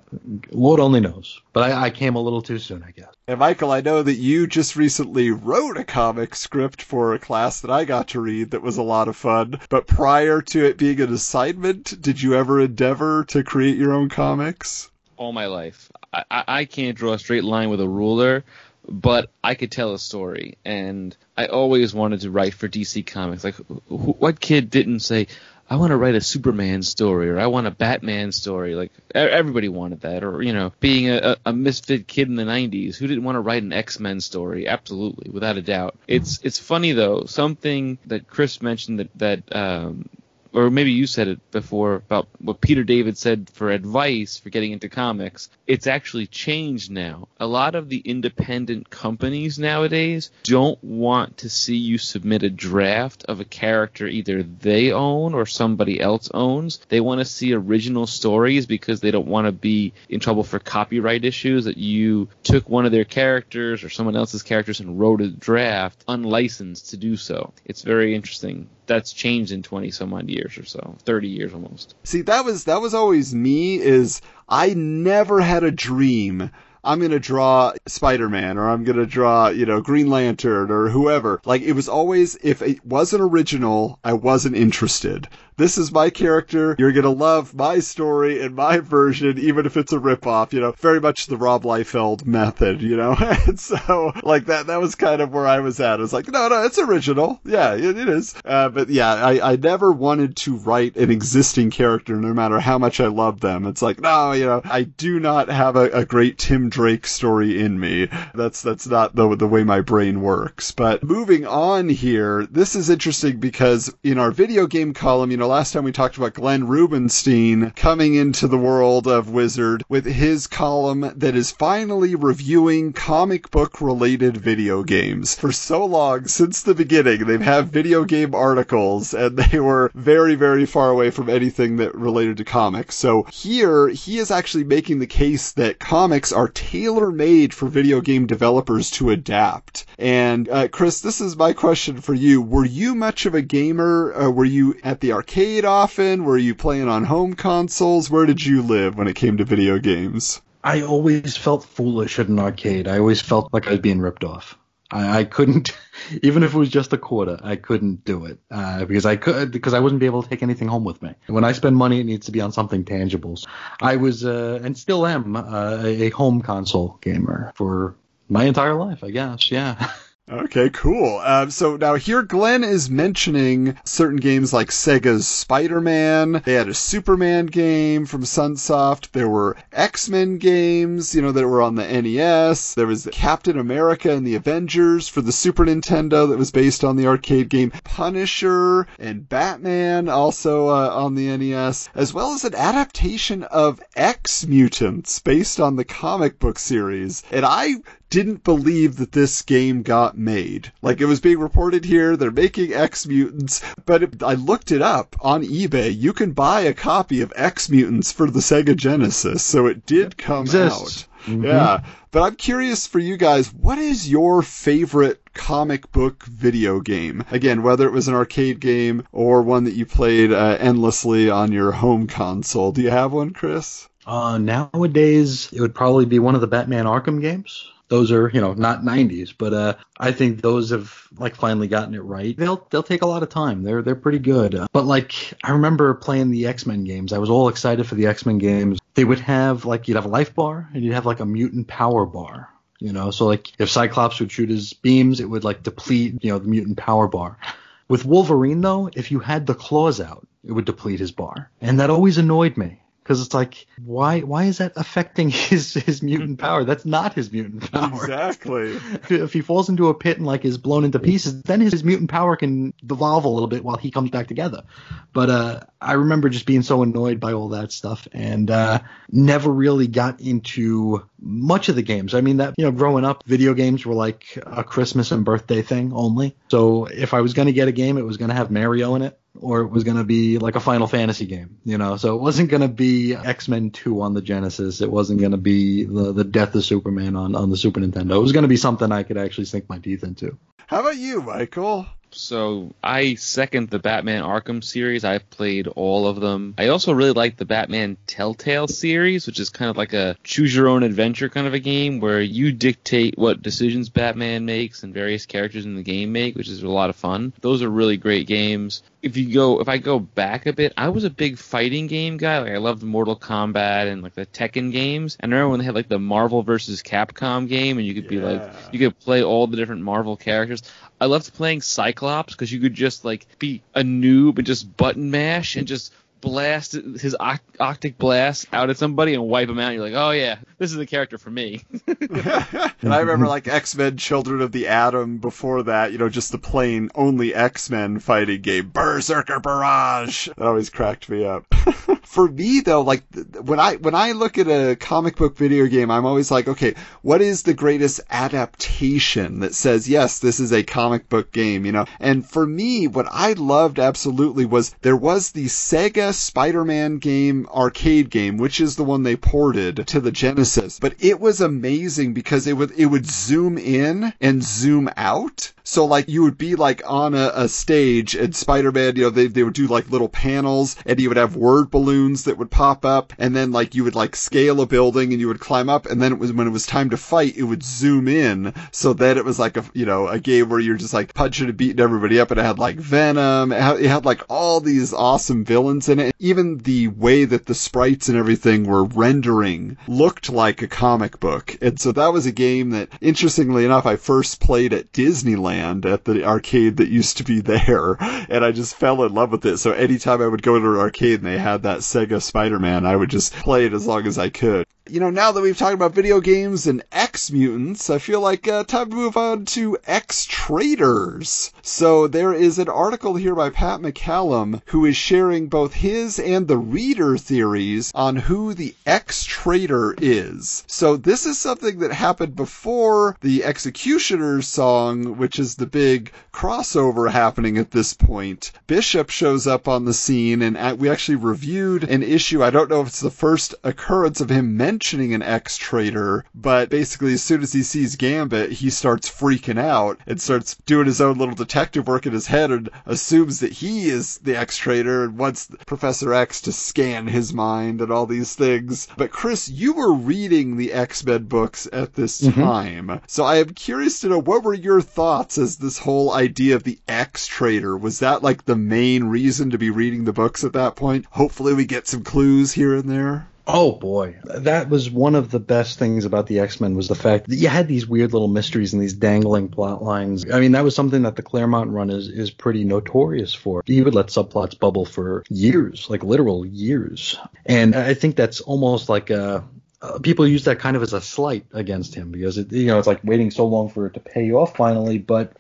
Lord only knows. But I, I came a little too soon, I guess. And Michael, I know that you just recently wrote a comic script for a class that I got to read that was a lot of fun. But prior to it being an assignment, did you ever endeavor to create your own comics? All my life. I, I can't draw a straight line with a ruler, but I could tell a story. And I always wanted to write for DC Comics. Like, what kid didn't say, I want to write a Superman story or I want a Batman story. Like everybody wanted that. Or, you know, being a, a misfit kid in the 90s, who didn't want to write an X-Men story? Absolutely, without a doubt. It's, it's funny though, something that Chris mentioned that, that, um, or maybe you said it before about what Peter David said for advice for getting into comics. It's actually changed now. A lot of the independent companies nowadays don't want to see you submit a draft of a character either they own or somebody else owns. They want to see original stories because they don't want to be in trouble for copyright issues that you took one of their characters or someone else's characters and wrote a draft unlicensed to do so. It's very interesting. That's changed in 20 some odd years or so, 30 years almost. See, that was that was always me. Is I never had a dream. I'm gonna draw Spider-Man or I'm gonna draw, you know, Green Lantern or whoever. Like it was always if it wasn't original, I wasn't interested. This is my character. You're gonna love my story and my version, even if it's a ripoff. You know, very much the Rob Liefeld method. You know, and so like that. That was kind of where I was at. I was like, no, no, it's original. Yeah, it, it is. Uh, but yeah, I, I never wanted to write an existing character, no matter how much I love them. It's like, no, you know, I do not have a, a great Tim Drake story in me. That's that's not the the way my brain works. But moving on here, this is interesting because in our video game column, you know, last time we talked about Glenn Rubenstein coming into the world of Wizard with his column that is finally reviewing comic book related video games. For so long, since the beginning, they've had video game articles and they were very, very far away from anything that related to comics. So here, he is actually making the case that comics are tailor made for video game developers to adapt. And uh, Chris, this is my question for you. Were you much of a gamer? Uh, were you at the arcade? Arcade often? Were you playing on home consoles? Where did you live when it came to video games? I always felt foolish at an arcade. I always felt like I was being ripped off. I, I couldn't, even if it was just a quarter, I couldn't do it uh, because I could because I wouldn't be able to take anything home with me. When I spend money, it needs to be on something tangible. I was uh, and still am uh, a home console gamer for my entire life, I guess. Yeah. Okay, cool. Um, so now here Glenn is mentioning certain games like Sega's Spider-Man. They had a Superman game from Sunsoft. There were X-Men games, you know, that were on the NES. There was Captain America and the Avengers for the Super Nintendo that was based on the arcade game Punisher and Batman also uh, on the NES, as well as an adaptation of X Mutants based on the comic book series. And I didn't believe that this game got made. Like it was being reported here, they're making X Mutants, but it, I looked it up on eBay. You can buy a copy of X Mutants for the Sega Genesis, so it did come Exists. out. Mhm. Yeah, but I'm curious for you guys, what is your favorite comic book video game? Again, whether it was an arcade game or one that you played uh, endlessly on your home console. Do you have one, Chris? Uh, nowadays, it would probably be one of the Batman Arkham games. Those are, you know, not 90s, but uh, I think those have like finally gotten it right. They'll they'll take a lot of time. They're they're pretty good. Uh, but like I remember playing the X-Men games. I was all excited for the X-Men games. They would have like you'd have a life bar and you'd have like a mutant power bar. You know, so like if Cyclops would shoot his beams, it would like deplete, you know, the mutant power bar. With Wolverine though, if you had the claws out, it would deplete his bar, and that always annoyed me because it's like, why why is that affecting his his mutant power? That's not his mutant power. Exactly. If he falls into a pit and like is blown into pieces, then his mutant power can devolve a little bit while he comes back together. But uh, I remember just being so annoyed by all that stuff and uh, never really got into much of the games. I mean that you know, growing up, video games were like a Christmas and birthday thing only. So if I was gonna get a game, it was gonna have Mario in it or it was going to be like a Final Fantasy game, you know. So it wasn't going to be X-Men 2 on the Genesis. It wasn't going to be the, the Death of Superman on, on the Super Nintendo. It was going to be something I could actually sink my teeth into. How about you, Michael? So I second the Batman Arkham series. I've played all of them. I also really like the Batman Telltale series, which is kind of like a choose your own adventure kind of a game where you dictate what decisions Batman makes and various characters in the game make, which is a lot of fun. Those are really great games. If you go, if I go back a bit, I was a big fighting game guy. Like I loved Mortal Kombat and like the Tekken games. And I remember when they had like the Marvel versus Capcom game, and you could be like, you could play all the different Marvel characters. I loved playing Cyclops because you could just like be a noob and just button mash and just blast his oc- octic blast out at somebody and wipe him out. You're like, oh yeah, this is the character for me. and I remember like X Men Children of the Atom before that, you know, just the plain only X Men fighting game, Berserker Barrage. That always cracked me up. For me though, like when I when I look at a comic book video game, I'm always like, okay, what is the greatest adaptation that says yes, this is a comic book game, you know? And for me, what I loved absolutely was there was the Sega Spider-Man game arcade game, which is the one they ported to the Genesis. But it was amazing because it would it would zoom in and zoom out. So like you would be like on a, a stage and Spider-Man, you know, they, they would do like little panels and you would have word balloons that would pop up and then like you would like scale a building and you would climb up and then it was when it was time to fight, it would zoom in so that it was like a, you know, a game where you're just like punching and beating everybody up and it had like Venom, it had, it had like all these awesome villains in it. Even the way that the sprites and everything were rendering looked like a comic book. And so that was a game that interestingly enough I first played at Disneyland at the arcade that used to be there, and I just fell in love with it. So anytime I would go to an arcade and they had that Sega Spider-Man, I would just play it as long as I could. You know, now that we've talked about video games and X mutants, I feel like uh, time to move on to X traders. So there is an article here by Pat McCallum who is sharing both his and the reader theories on who the X trader is. So this is something that happened before the Executioners song, which is the big crossover happening at this point. Bishop shows up on the scene, and we actually reviewed an issue. I don't know if it's the first occurrence of him mentioning an X trader, but basically, as soon as he sees Gambit, he starts freaking out and starts doing his own little detective work in his head and assumes that he is the X trader and wants Professor X to scan his mind and all these things. But Chris, you were reading the X Men books at this Mhm. time, so I am curious to know what were your thoughts as this whole idea of the X trader was that like the main reason to be reading the books at that point? Hopefully, we get some clues here and there. Oh boy, that was one of the best things about the X-Men was the fact that you had these weird little mysteries and these dangling plot lines. I mean, that was something that the Claremont run is is pretty notorious for. He would let subplots bubble for years, like literal years. And I think that's almost like a uh, people use that kind of as a slight against him because it, you know it's like waiting so long for it to pay off finally, but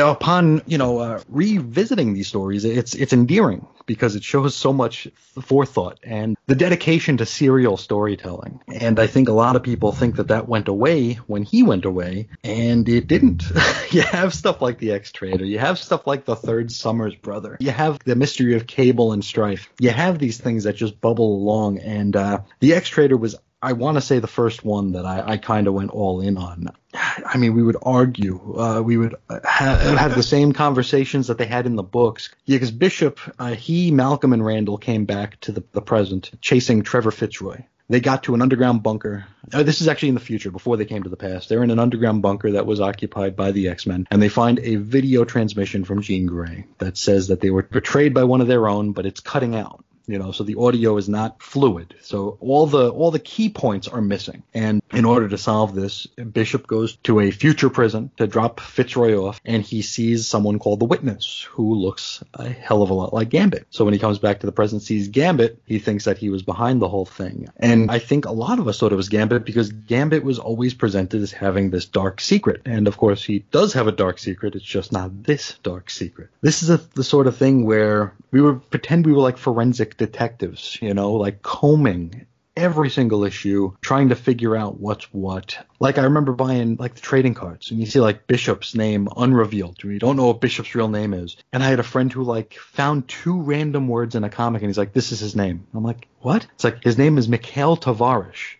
upon you know uh, revisiting these stories, it's it's endearing because it shows so much forethought and the dedication to serial storytelling. And I think a lot of people think that that went away when he went away, and it didn't. you have stuff like the X Trader, you have stuff like the Third Summers Brother, you have the mystery of Cable and Strife. You have these things that just bubble along, and uh, the X Trader was I want to say the first one that I, I kind of went all in on. I mean, we would argue, uh, we would ha- have the same conversations that they had in the books. Yeah, because Bishop, uh, he, Malcolm, and Randall came back to the, the present, chasing Trevor Fitzroy. They got to an underground bunker. Uh, this is actually in the future, before they came to the past. They're in an underground bunker that was occupied by the X-Men, and they find a video transmission from Jean Grey that says that they were betrayed by one of their own, but it's cutting out you know so the audio is not fluid. So all the all the key points are missing. And in order to solve this bishop goes to a future prison to drop fitzroy off and he sees someone called the witness who looks a hell of a lot like gambit. So when he comes back to the present sees gambit he thinks that he was behind the whole thing. And i think a lot of us thought it was gambit because gambit was always presented as having this dark secret. And of course he does have a dark secret. It's just not this dark secret. This is a, the sort of thing where we would pretend we were like forensic detectives, you know, like combing every single issue, trying to figure out what's what. Like I remember buying like the trading cards, and you see like Bishop's name unrevealed. You don't know what Bishop's real name is. And I had a friend who like found two random words in a comic, and he's like, "This is his name." I'm like, "What?" It's like his name is Mikhail Tavarish.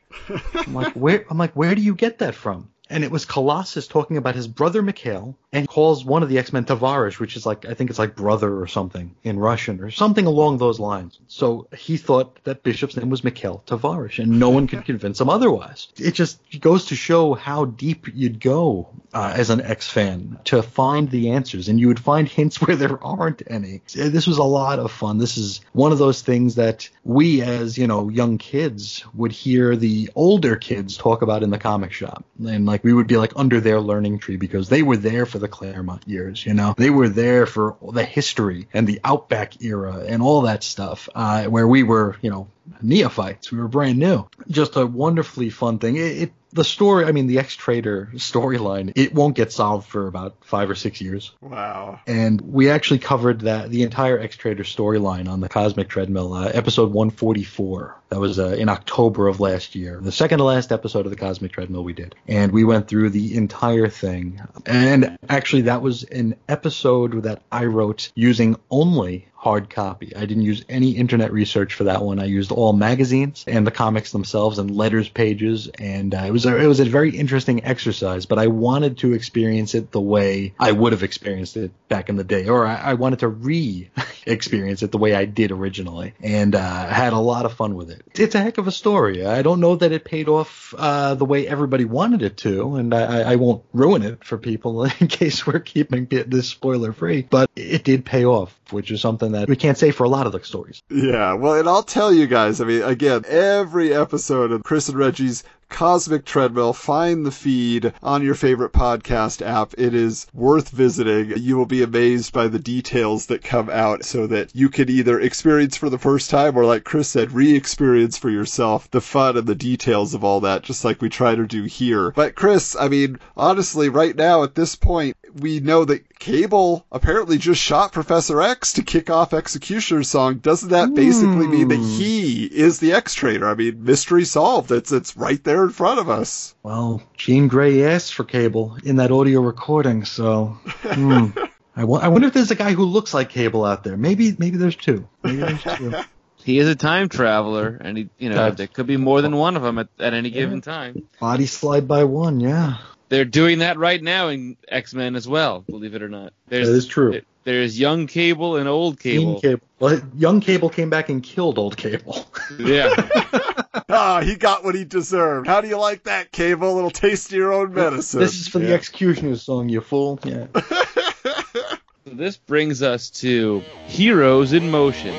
I'm like, "Where?" I'm like, "Where do you get that from?" And it was Colossus talking about his brother Mikhail, and calls one of the X-Men Tavarish, which is like I think it's like brother or something in Russian or something along those lines. So he thought that Bishop's name was Mikhail Tavarish, and no one could convince him otherwise. It just goes to show how deep you'd go uh, as an X fan to find the answers, and you would find hints where there aren't any. This was a lot of fun. This is one of those things that we, as you know, young kids, would hear the older kids talk about in the comic shop, and like like we would be like under their learning tree because they were there for the Claremont years, you know. They were there for the history and the Outback era and all that stuff, uh, where we were, you know, neophytes. We were brand new. Just a wonderfully fun thing. It, it the story, I mean, the X Trader storyline, it won't get solved for about five or six years. Wow. And we actually covered that the entire X Trader storyline on the Cosmic Treadmill, uh, episode 144. That was uh, in October of last year, the second to last episode of the Cosmic Treadmill we did, and we went through the entire thing. And actually, that was an episode that I wrote using only hard copy. I didn't use any internet research for that one. I used all magazines and the comics themselves and letters pages, and uh, it was a, it was a very interesting exercise. But I wanted to experience it the way I would have experienced it back in the day, or I, I wanted to re-experience it the way I did originally, and uh, had a lot of fun with it. It's a heck of a story. I don't know that it paid off uh, the way everybody wanted it to, and I, I won't ruin it for people in case we're keeping this spoiler free. But it did pay off, which is something that we can't say for a lot of the stories. Yeah, well, and I'll tell you guys, I mean, again, every episode of Chris and Reggie's Cosmic Treadmill. Find the feed on your favorite podcast app. It is worth visiting. You will be amazed by the details that come out so that you can either experience for the first time or, like Chris said, re experience for yourself the fun and the details of all that, just like we try to do here. But, Chris, I mean, honestly, right now at this point, we know that Cable apparently just shot Professor X to kick off Executioner's song. Doesn't that basically mean that hmm. he is the X Trader? I mean, mystery solved. It's it's right there in front of us. Well, Jean Grey asked for Cable in that audio recording, so. hmm. I, w- I wonder if there's a guy who looks like Cable out there. Maybe maybe there's two. Maybe there's two. He is a time traveler, and he, you know, That's- there could be more than one of them at, at any given time. Body slide by one, yeah. They're doing that right now in X Men as well. Believe it or not, there's That is true. there- there's young Cable and old Cable. Cable. Well, young Cable came back and killed old Cable. Yeah, Ah, he got what he deserved. How do you like that, Cable? A little taste of your own medicine. this is for the Yeah. Executioner's song, you fool. Yeah. so this brings us to Heroes in Motion.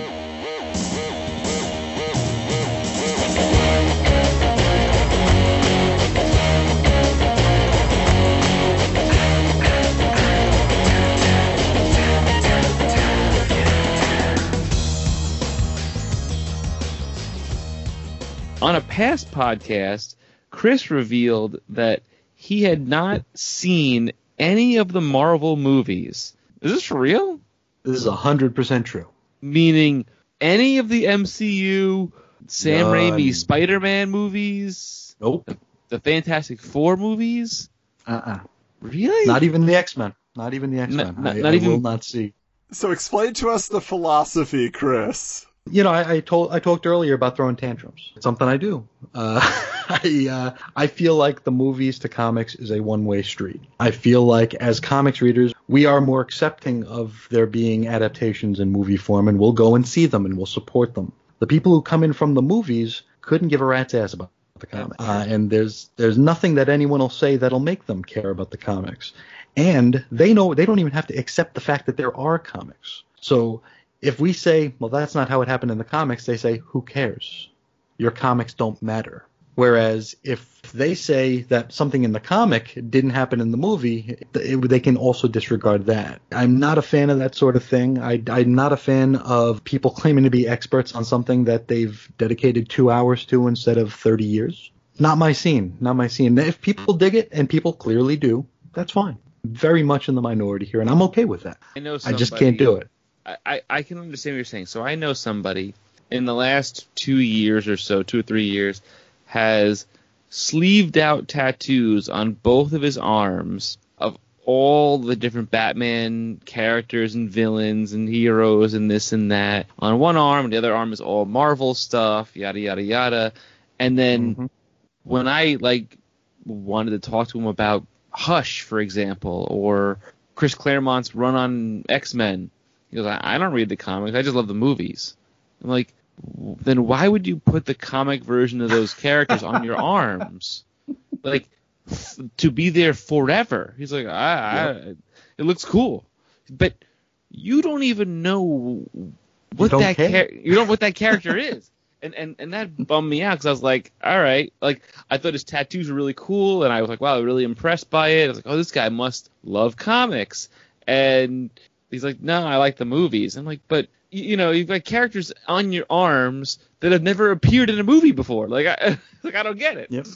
On a past podcast, Chris revealed that he had not seen any of the Marvel movies. Is this for real? This is 100% true. Meaning any of the MCU, Sam None. Raimi Spider-Man movies, Nope. the Fantastic Four movies? Uh-uh. Really? Not even the X-Men. Not even the X-Men. not- I, not I even- will not see. So explain to us the philosophy, Chris. You know, I, I told I talked earlier about throwing tantrums. It's something I do. Uh, I uh, I feel like the movies to comics is a one way street. I feel like as comics readers, we are more accepting of there being adaptations in movie form, and we'll go and see them and we'll support them. The people who come in from the movies couldn't give a rat's ass about the comics, uh, and there's there's nothing that anyone will say that'll make them care about the comics. And they know they don't even have to accept the fact that there are comics. So if we say, well, that's not how it happened in the comics, they say, who cares? Your comics don't matter. Whereas if they say that something in the comic didn't happen in the movie, it, they can also disregard that. I'm not a fan of that sort of thing. I, I'm not a fan of people claiming to be experts on something that they've dedicated two hours to instead of 30 years. Not my scene. Not my scene. If people dig it, and people clearly do, that's fine. Very much in the minority here, and I'm okay with that. I know I just can't do it. I, I, can understand what you're saying. So I know somebody in the last two years or so, two or three years, has sleeved out tattoos on both of his arms of all the different Batman characters and villains and heroes and this and that. On one arm, the other arm is all Marvel stuff, yada yada yada. And then Mhm. when I like wanted to talk to him about Hush, for example, or Chris Claremont's run on X Men, he goes, I, I don't read the comics, I just love the movies. I'm like, then why would you put the comic version of those characters on your arms? Like, f- to be there forever. He's like, I, I, it looks cool. But you don't even know what don't that care. char- you know what that character is. and and and that bummed me out because I was like, all right, like I thought his tattoos were really cool, and I was like, wow, really impressed by it. I was like, oh, this guy must love comics, and he's like, no, I like the movies. I'm like, but you know, you've got characters on your arms that have never appeared in a movie before. Like, I like I don't get it. Yep.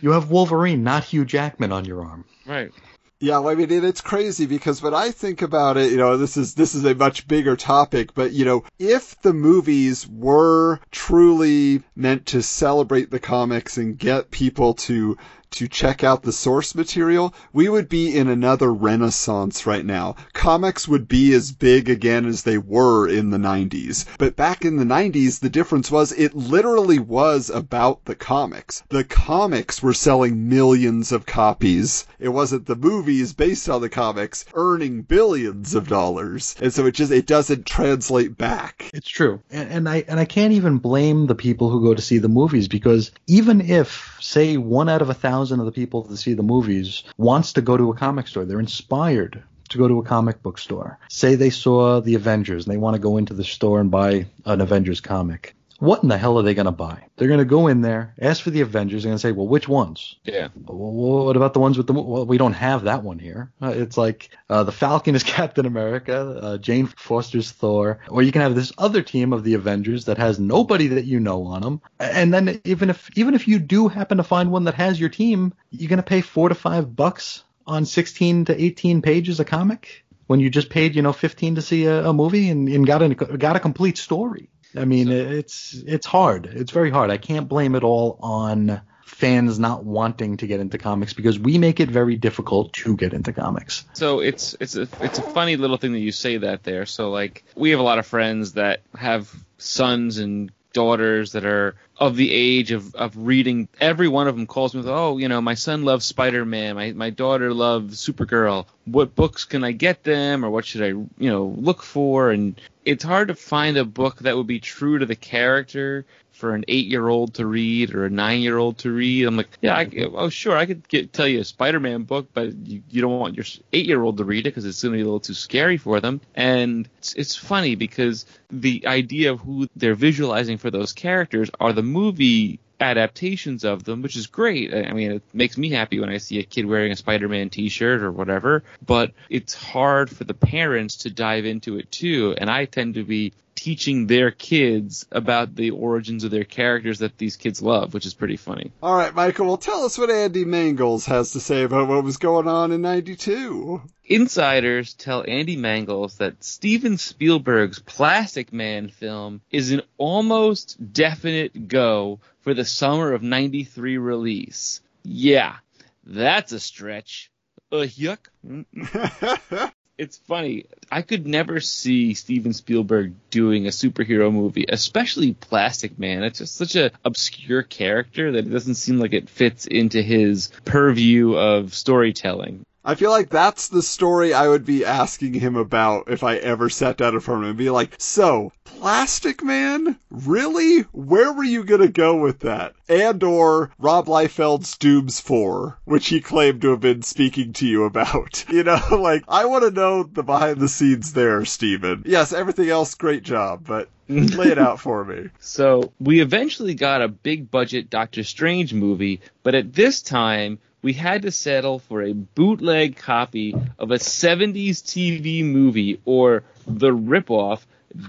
You have Wolverine, not Hugh Jackman, on your arm. Right. Yeah, well, I mean, it's crazy because when I think about it, you know, this is this is a much bigger topic, but you know, if the movies were truly meant to celebrate the comics and get people to to check out the source material, we would be in another renaissance right now. Comics would be as big again as they were in the 90s. But back in the 90s, the difference was it literally was about the comics. The comics were selling millions of copies. It wasn't the movies based on the comics earning billions of dollars. And so it just, it doesn't translate back. It's true. And, and I and I can't even blame the people who go to see the movies because even if, say, one out of a thousand thousand of the people to see the movies wants to go to a comic store. They're inspired to go to a comic book store. Say they saw the Avengers and they want to go into the store and buy an Avengers comic. What in the hell are they going to buy? They're going to go in there, ask for the Avengers, and say, "Well, which ones?" Yeah. Well, what about the ones with the? Well, we don't have that one here. Uh, it's like uh, the Falcon is Captain America, uh, Jane Foster's Thor, or you can have this other team of the Avengers that has nobody that you know on them. And then even if even if you do happen to find one that has your team, you're going to pay four to five bucks on 16 to 18 pages of comic when you just paid you know 15 to see a, a movie and, and got a got a complete story. I mean, it's it's hard. It's very hard. I can't blame it all on fans not wanting to get into comics because we make it very difficult to get into comics. So it's it's a it's a funny little thing that you say that there. So like we have a lot of friends that have sons and daughters that are of the age of, of reading. Every one of them calls me with, oh, you know, my son loves Spider Man, my my daughter loves Supergirl. What books can I get them, or what should I, you know, look for? And it's hard to find a book that would be true to the character for an eight-year-old to read or a nine-year-old to read. I'm like, yeah, I, oh sure, I could get, tell you a Spider-Man book, but you, you don't want your eight-year-old to read it because it's going to be a little too scary for them. And it's, it's funny because the idea of who they're visualizing for those characters are the movie adaptations of them, which is great. I mean, it makes me happy when I see a kid wearing a Spider-Man t-shirt or whatever, but it's hard for the parents to dive into it too. And I tend to be teaching their kids about the origins of their characters that these kids love, which is pretty funny. All right, Michael, well, tell us what Andy Mangels has to say about what was going on in 92. Insiders tell Andy Mangels that Steven Spielberg's Plastic Man film is an almost definite go for the summer of 93 release. Yeah, that's a stretch. Uh, yuck. it's funny. I could never see Steven Spielberg doing a superhero movie, especially Plastic Man. It's just such an obscure character that it doesn't seem like it fits into his purview of storytelling. I feel like that's the story I would be asking him about if I ever sat down in front of him and be like, so, Plastic Man? Really? Where were you gonna go with that? And or Rob Liefeld's Dooms 4, which he claimed to have been speaking to you about. You know, like, I want to know the behind the scenes there, Steven. Yes, everything else, great job, but lay it out for me. So, we eventually got a big budget Doctor Strange movie, but at this time, we had to settle for a bootleg copy of a 70s TV movie or the ripoff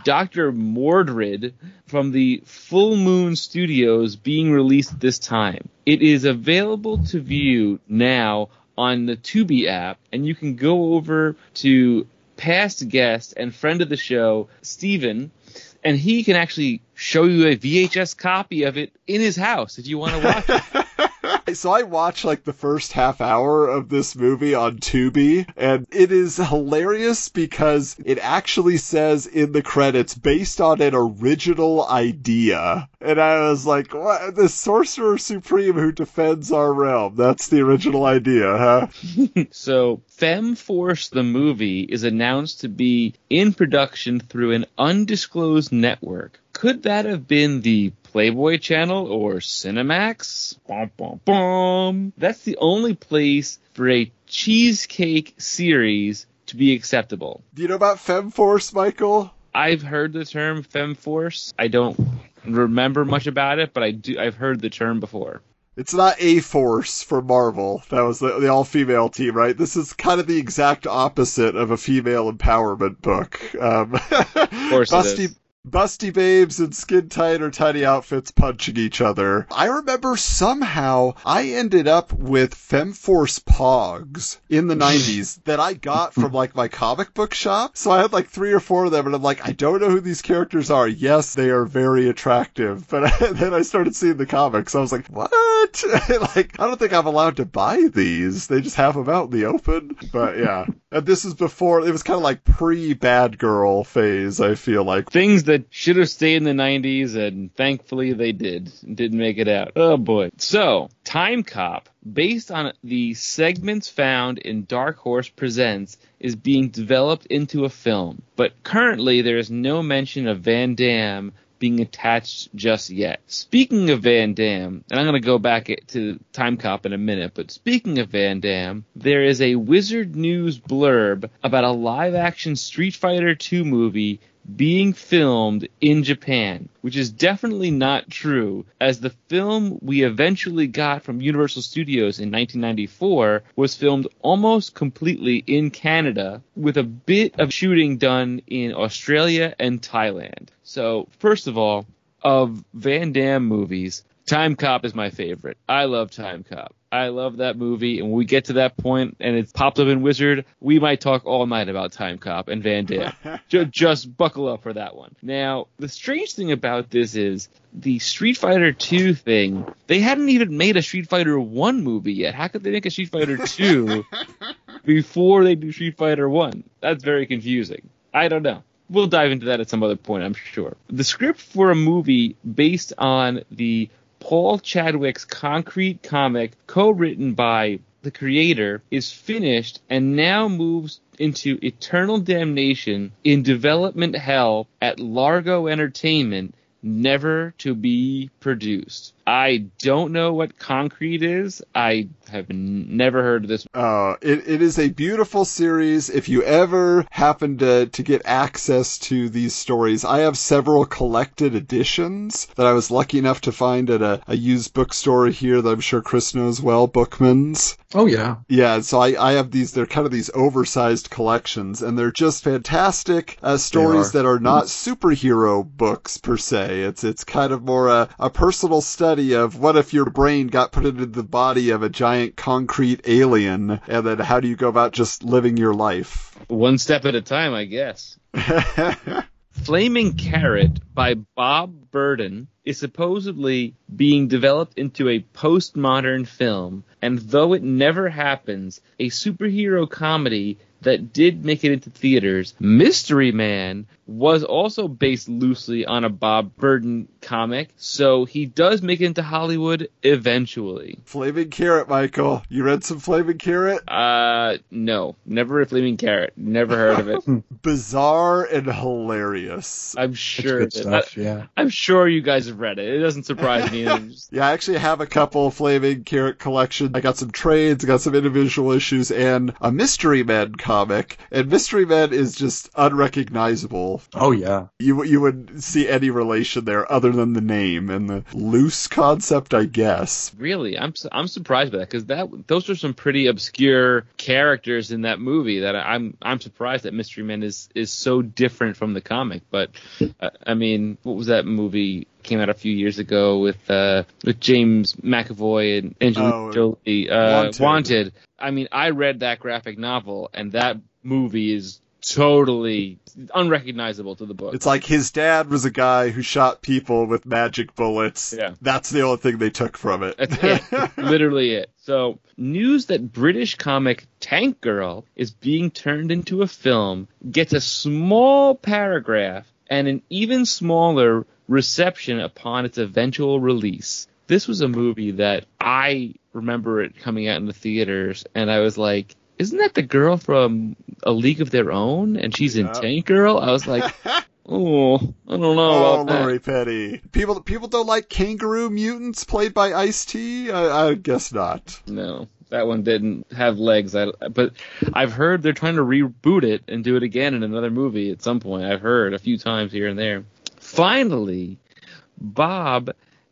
Dr. Mordrid from the Full Moon Studios being released this time. It is available to view now on the Tubi app, and you can go over to past guest and friend of the show, Steven, and he can actually show you a VHS copy of it in his house if you want to watch it. so I watched like the first half hour of this movie on Tubi, and it is hilarious because it actually says in the credits based on an original idea. And I was like, what? The Sorcerer Supreme who defends our realm. That's the original idea, huh? so, Fem Force the movie is announced to be in production through an undisclosed network. Could that have been the Playboy Channel or Cinemax? Bum, bum, bum. That's the only place for a cheesecake series to be acceptable. Do you know about FemForce, Michael? I've heard the term FemForce. I don't remember much about it, but I do. I've heard the term before. It's not A Force for Marvel. That was the, the all female team, right? This is kind of the exact opposite of a female empowerment book. Um, Of course, it Busty, is. Busty babes in skin tight or tiny outfits punching each other. I remember somehow I ended up with Femforce Pogs in the 90s that I got from like my comic book shop. So I had like three or four of them and I'm like, I don't know who these characters are. Yes, they are very attractive. But then I started seeing the comics. I was like, what? like, I don't think I'm allowed to buy these. They just have them out in the open. But yeah. And this is before, it was kind of like pre bad girl phase, I feel like. Things that should have stayed in the 90s, and thankfully they did. Didn't make it out. Oh boy. So, Time Cop, based on the segments found in Dark Horse Presents, is being developed into a film. But currently, there is no mention of Van Damme being attached just yet. Speaking of Van Damme, and I'm going to go back to Time Cop in a minute, but speaking of Van Damme, there is a Wizard News blurb about a live action Street Fighter 2 movie being filmed in Japan, which is definitely not true, as the film we eventually got from Universal Studios in 1994 was filmed almost completely in Canada, with a bit of shooting done in Australia and Thailand. So, first of all, of Van Damme movies, Time Cop is my favorite. I love Time Cop. I love that movie, and when we get to that point and it's popped up in Wizard, we might talk all night about Time Cop and Van Damme. Ju- just buckle up for that one. Now, the strange thing about this is the Street Fighter 2 thing, they hadn't even made a Street Fighter 1 movie yet. How could they make a Street Fighter 2 before they do Street Fighter 1? That's very confusing. I don't know. We'll dive into that at some other point, I'm sure. The script for a movie based on the Paul Chadwick's Concrete comic, co written by the creator, is finished and now moves into eternal damnation in development hell at Largo Entertainment, never to be produced. I don't know what Concrete is. I have n- never heard of this. Uh, it, it is a beautiful series. If you ever happen to, to get access to these stories, I have several collected editions that I was lucky enough to find at a, a used bookstore here that I'm sure Chris knows well, Bookman's. Oh yeah. Yeah, so I, I have these, they're kind of these oversized collections, and they're just fantastic uh, stories are. that are not superhero books per se. It's, it's kind of more a, a personal study of what if your brain got put into the body of a giant concrete alien, and then how do you go about just living your life? One step at a time, I guess. Flaming Carrot by Bob Burden is supposedly being developed into a postmodern film, and though it never happens, a superhero comedy that did make it into theaters, Mystery Man, was also based loosely on a Bob Burden comic, so he does make it into Hollywood eventually. Flaming Carrot, Michael. You read some Flaming Carrot? Uh, no, never a Flaming Carrot. Never heard of it. Bizarre and hilarious. I'm sure. Good that- stuff. Yeah. I'm sure you guys have read it. It doesn't surprise me. Just- Yeah, I actually have a couple Flaming Carrot collections. I got some trades, I got some individual issues, and a Mystery Man comic. Comic, and Mystery Men is just unrecognizable. Oh yeah. You you wouldn't see any relation there other than the name and the loose concept, I guess. really, I'm su- I'm surprised by that because that those are some pretty obscure characters in that movie that I- I'm I'm surprised that Mystery Men is is so different from the comic. But uh, I mean, what was that movie? Came out a few years ago with uh with James McAvoy and Angelina Oh, Jolie. Uh, Wanted. Wanted. I mean, I read that graphic novel and that movie is totally unrecognizable to the book. It's like his dad was a guy who shot people with magic bullets. Yeah. That's the only thing they took from it. That's it. Literally it. So, news that British comic Tank Girl is being turned into a film gets a small paragraph and an even smaller reception upon its eventual release. This was a movie that I remember it coming out in the theaters, and I was like, isn't that the girl from A League of Their Own? And she's in Yeah. Tank Girl? I was like, oh, I don't know Oh, about that. Lori Petty. People people don't like kangaroo mutants played by Ice T. I, I guess not. No, that one didn't have legs. I, but I've heard they're trying to reboot it and do it again in another movie at some point. I've heard a few times here and there. Finally, Bob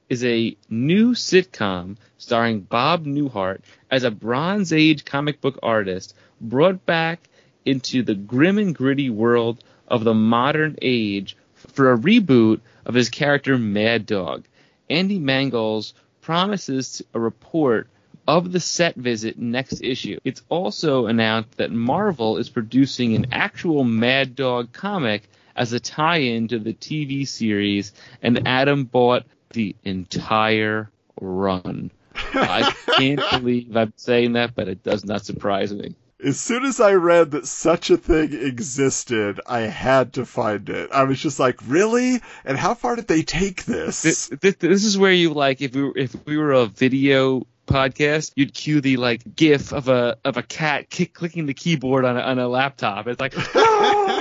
is a new sitcom starring Bob Newhart as a Bronze Age comic book artist brought back into the grim and gritty world of the modern age for a reboot of his character Mad Dog. Andy Mangels promises a report of the set visit next issue. It's also announced that Marvel is producing an actual Mad Dog comic as a tie-in to the TV series, and Adam bought the entire run. I can't believe I'm saying that, but it does not surprise me. As soon as I read that such a thing existed, I had to find it. I was just like, really? And how far did they take this? This, this, this is where you like if we were, if we were a video podcast, you'd cue the like GIF of a of a cat kick, clicking the keyboard on a, on a laptop. It's like. Ah!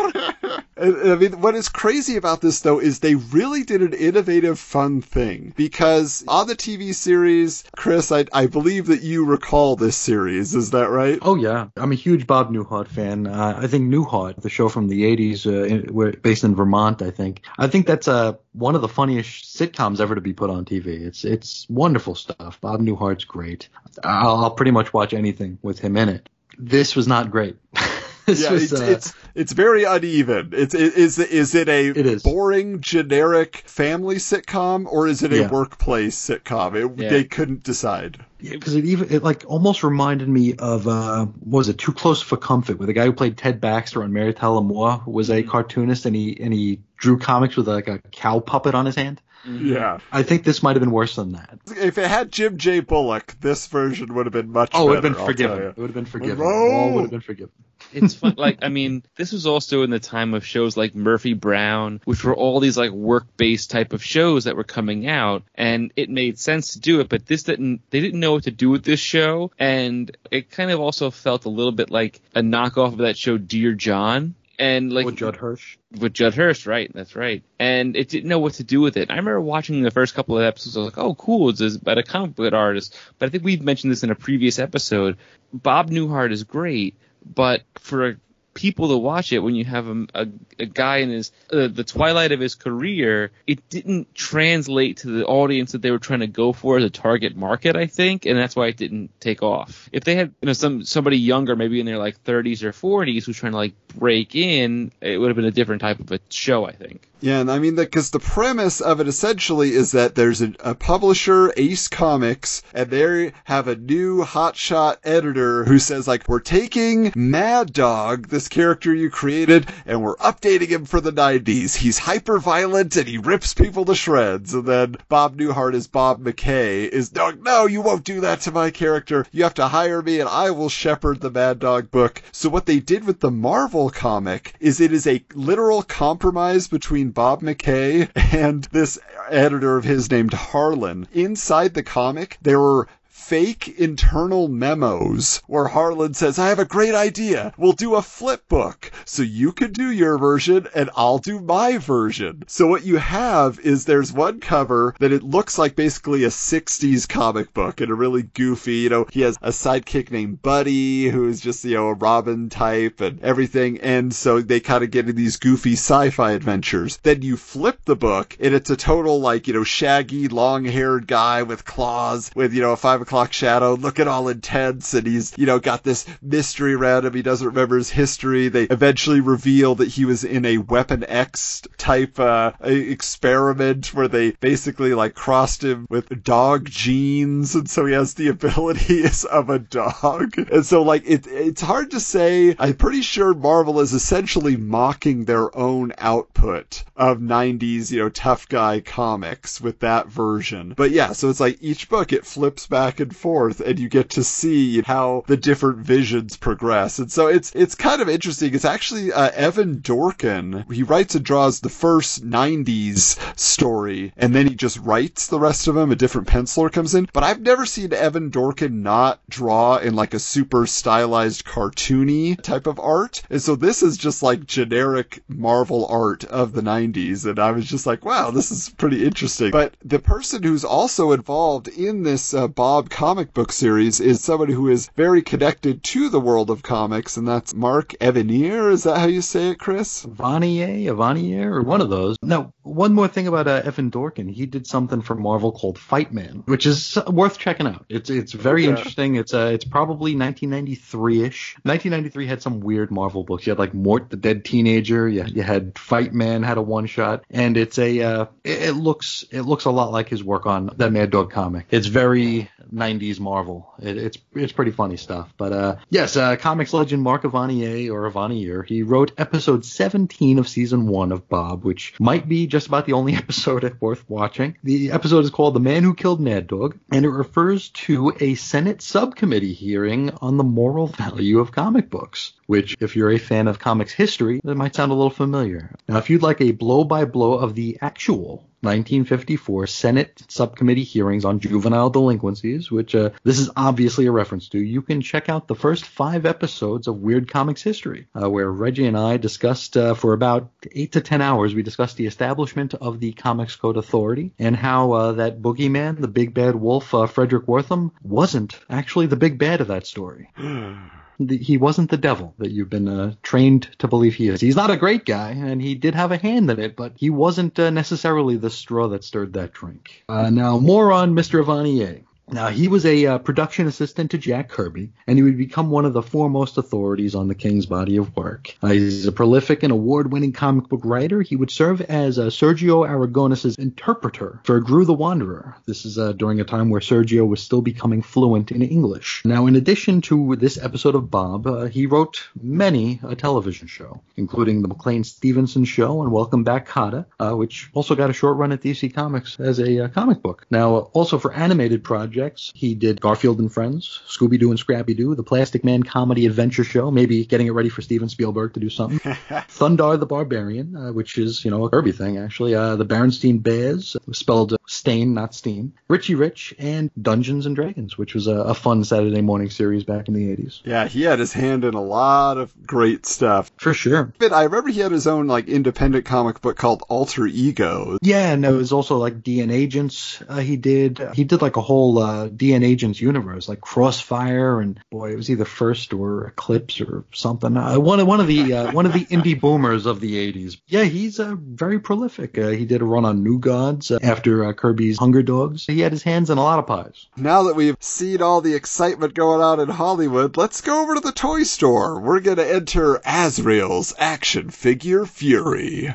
I mean, what is crazy about this though is they really did an innovative, fun thing because on the TV series, Chris, I, I believe that you recall this series. Is that right? Oh yeah, I'm a huge Bob Newhart fan. Uh, I think Newhart, the show from the '80s, uh, in, based in Vermont, I think. I think that's uh, one of the funniest sitcoms ever to be put on TV. It's it's wonderful stuff. Bob Newhart's great. I'll, I'll pretty much watch anything with him in it. This was not great. This yeah, was, it's, uh, it's it's very uneven. It's it, is is it a It is. boring generic family sitcom or is it a Yeah. workplace sitcom? It, Yeah. They couldn't decide. because it even it like almost reminded me of uh what was it Too Close for Comfort, where the guy who played Ted Baxter on Mary Tyler Moore was a cartoonist and he and he drew comics with like a cow puppet on his hand. Yeah. I think this might have been worse than that. If it had Jim J. Bullock, this version would have been much Oh, it would have been forgiven. It would have been forgiven. Monroe! All would have been forgiven. It's fun. Like, I mean, this was also in the time of shows like Murphy Brown, which were all these like work-based type of shows that were coming out, and it made sense to do it. But this didn't. They didn't know what to do with this show, and it kind of also felt a little bit like a knockoff of that show Dear John. And like With Judd Hirsch. with Judd Hirsch, right? That's right. And it didn't know what to do with it. I remember watching the first couple of episodes. I was like, "Oh, cool! It's about a comic book artist." But I think we've mentioned this in a previous episode. Bob Newhart is great, but for people to watch it when you have a, a, a guy in his uh, the twilight of his career, it didn't translate to the audience that they were trying to go for as a target market. I think, and that's why it didn't take off. If they had you know some somebody younger, maybe in their like 30s or 40s, who's trying to like break in, it would have been a different type of a show. I think. Yeah, and I mean, because the premise of it essentially is that there's a, a publisher, Ace Comics, and they have a new hotshot editor who says, like, we're taking Mad Dog, this character you created, and we're updating him for the 90s. He's hyper violent and he rips people to shreds. And then Bob Newhart as Bob McKay is, no, no, you won't do that to my character. You have to hire me and I will shepherd the Mad Dog book. So what they did with the Marvel comic is it is a literal compromise between Bob McKay and this editor of his named Harlan. Inside the comic, there were fake internal memos where Harlan says, I have a great idea. We'll do a flip book. So you can do your version and I'll do my version. So what you have is there's one cover that it looks like basically a 60s comic book and a really goofy, you know, he has a sidekick named Buddy who is just, you know, a Robin type and everything. And so they kind of get in these goofy sci-fi adventures. Then you flip the book and it's a total like, you know, shaggy, long haired guy with claws with, you know, a five o'clock shadow looking all intense and he's, you know, got this mystery around him. He doesn't remember his history. They eventually reveal that he was in a Weapon X type, uh, experiment where they basically like crossed him with dog genes. And so he has the abilities of a dog. And so like it, it's hard to say. I'm pretty sure Marvel is essentially mocking their own output of 90s, you know, tough guy comics with that version. But yeah, so it's like each book it flips back and forth and you get to see how the different visions progress. And so it's it's kind of interesting. It's actually uh, Evan Dorkin. He writes and draws the first 90s story and then he just writes the rest of them. A different penciler comes in. But I've never seen Evan Dorkin not draw in like a super stylized cartoony type of art. And so this is just like generic Marvel art of the 90s. And I was just like, wow, this is pretty interesting. But the person who's also involved in this uh, Bob comic book series is somebody who is very connected to the world of comics, and that's Mark Evanier. Is that how you say it, Chris? Vanier, Avanier, or one of those. Now, one more thing about uh, Evan Dorkin. He did something for Marvel called Fight Man, which is worth checking out. It's it's very interesting. It's uh it's probably 1993ish. 1993 had some weird Marvel books. You had like Mort the Dead Teenager. You, you had Fight Man had a one shot, and it's a uh, it, it looks it looks a lot like his work on that Mad Dog comic. It's very 90s Marvel. It, it's it's pretty funny stuff. But uh, yes, uh, comics legend Mark Avanier or Avanier, he wrote episode 17 of season one of Bob, which might be just about the only episode worth watching. The episode is called "The Man Who Killed Mad Dog," and it refers to a Senate subcommittee hearing on the moral value of comic books. Which, if you're a fan of comics history, that might sound a little familiar. Now, if you'd like a blow by blow of the actual 1954 Senate subcommittee hearings on juvenile delinquencies, which uh, this is obviously a reference to, you can check out the first five episodes of Weird Comics History, uh, where Reggie and I discussed uh, for about eight to ten hours, we discussed the establishment of the Comics Code Authority and how uh, that boogeyman, the big bad wolf, uh, Frederick Wertham, wasn't actually the big bad of that story. The, he wasn't the devil that you've been uh, trained to believe he is. He's not a great guy, and he did have a hand in it, but he wasn't uh, necessarily the straw that stirred that drink. Uh, now, more on Mr. Avanier. Now, he was a uh, production assistant to Jack Kirby, and he would become one of the foremost authorities on the King's body of work. Uh, he's a prolific and award-winning comic book writer. He would serve as uh, Sergio Aragonés's interpreter for Groo the Wanderer. This is uh, during a time where Sergio was still becoming fluent in English. Now, in addition to this episode of Bob, uh, he wrote many a television show, including the McLean Stevenson Show and Welcome Back, Kotter, uh, which also got a short run at DC Comics as a comic book. Now, also for animated projects, he did Garfield and Friends, Scooby Doo and Scrappy Doo, the Plastic Man Comedy Adventure Show, maybe getting it ready for Steven Spielberg to do something. Thundarr the Barbarian, uh, which is, you know, a Kirby thing, actually. Uh, the Berenstain Bears, spelled uh, Stain, not Steam. Richie Rich, and Dungeons and Dragons, which was a, a fun Saturday morning series back in the 80s. Yeah, he had his hand in a lot of great stuff. For sure. But I remember he had his own like independent comic book called Alter Ego. Yeah, and it was also like DN Agents. Uh, he did he did like a whole uh, DN Agents universe, like Crossfire, and boy, it was either First or Eclipse or something. Uh, one of one of the uh, one of the indie boomers of the '80s. Yeah, he's uh, very prolific. Uh, he did a run on New Gods uh, after uh, Kirby's Hunger Dogs. He had his hands in a lot of pies. Now that we've seen all the excitement going on in Hollywood, let's go over to the toy store. We're to enter Azrael's action figure fury.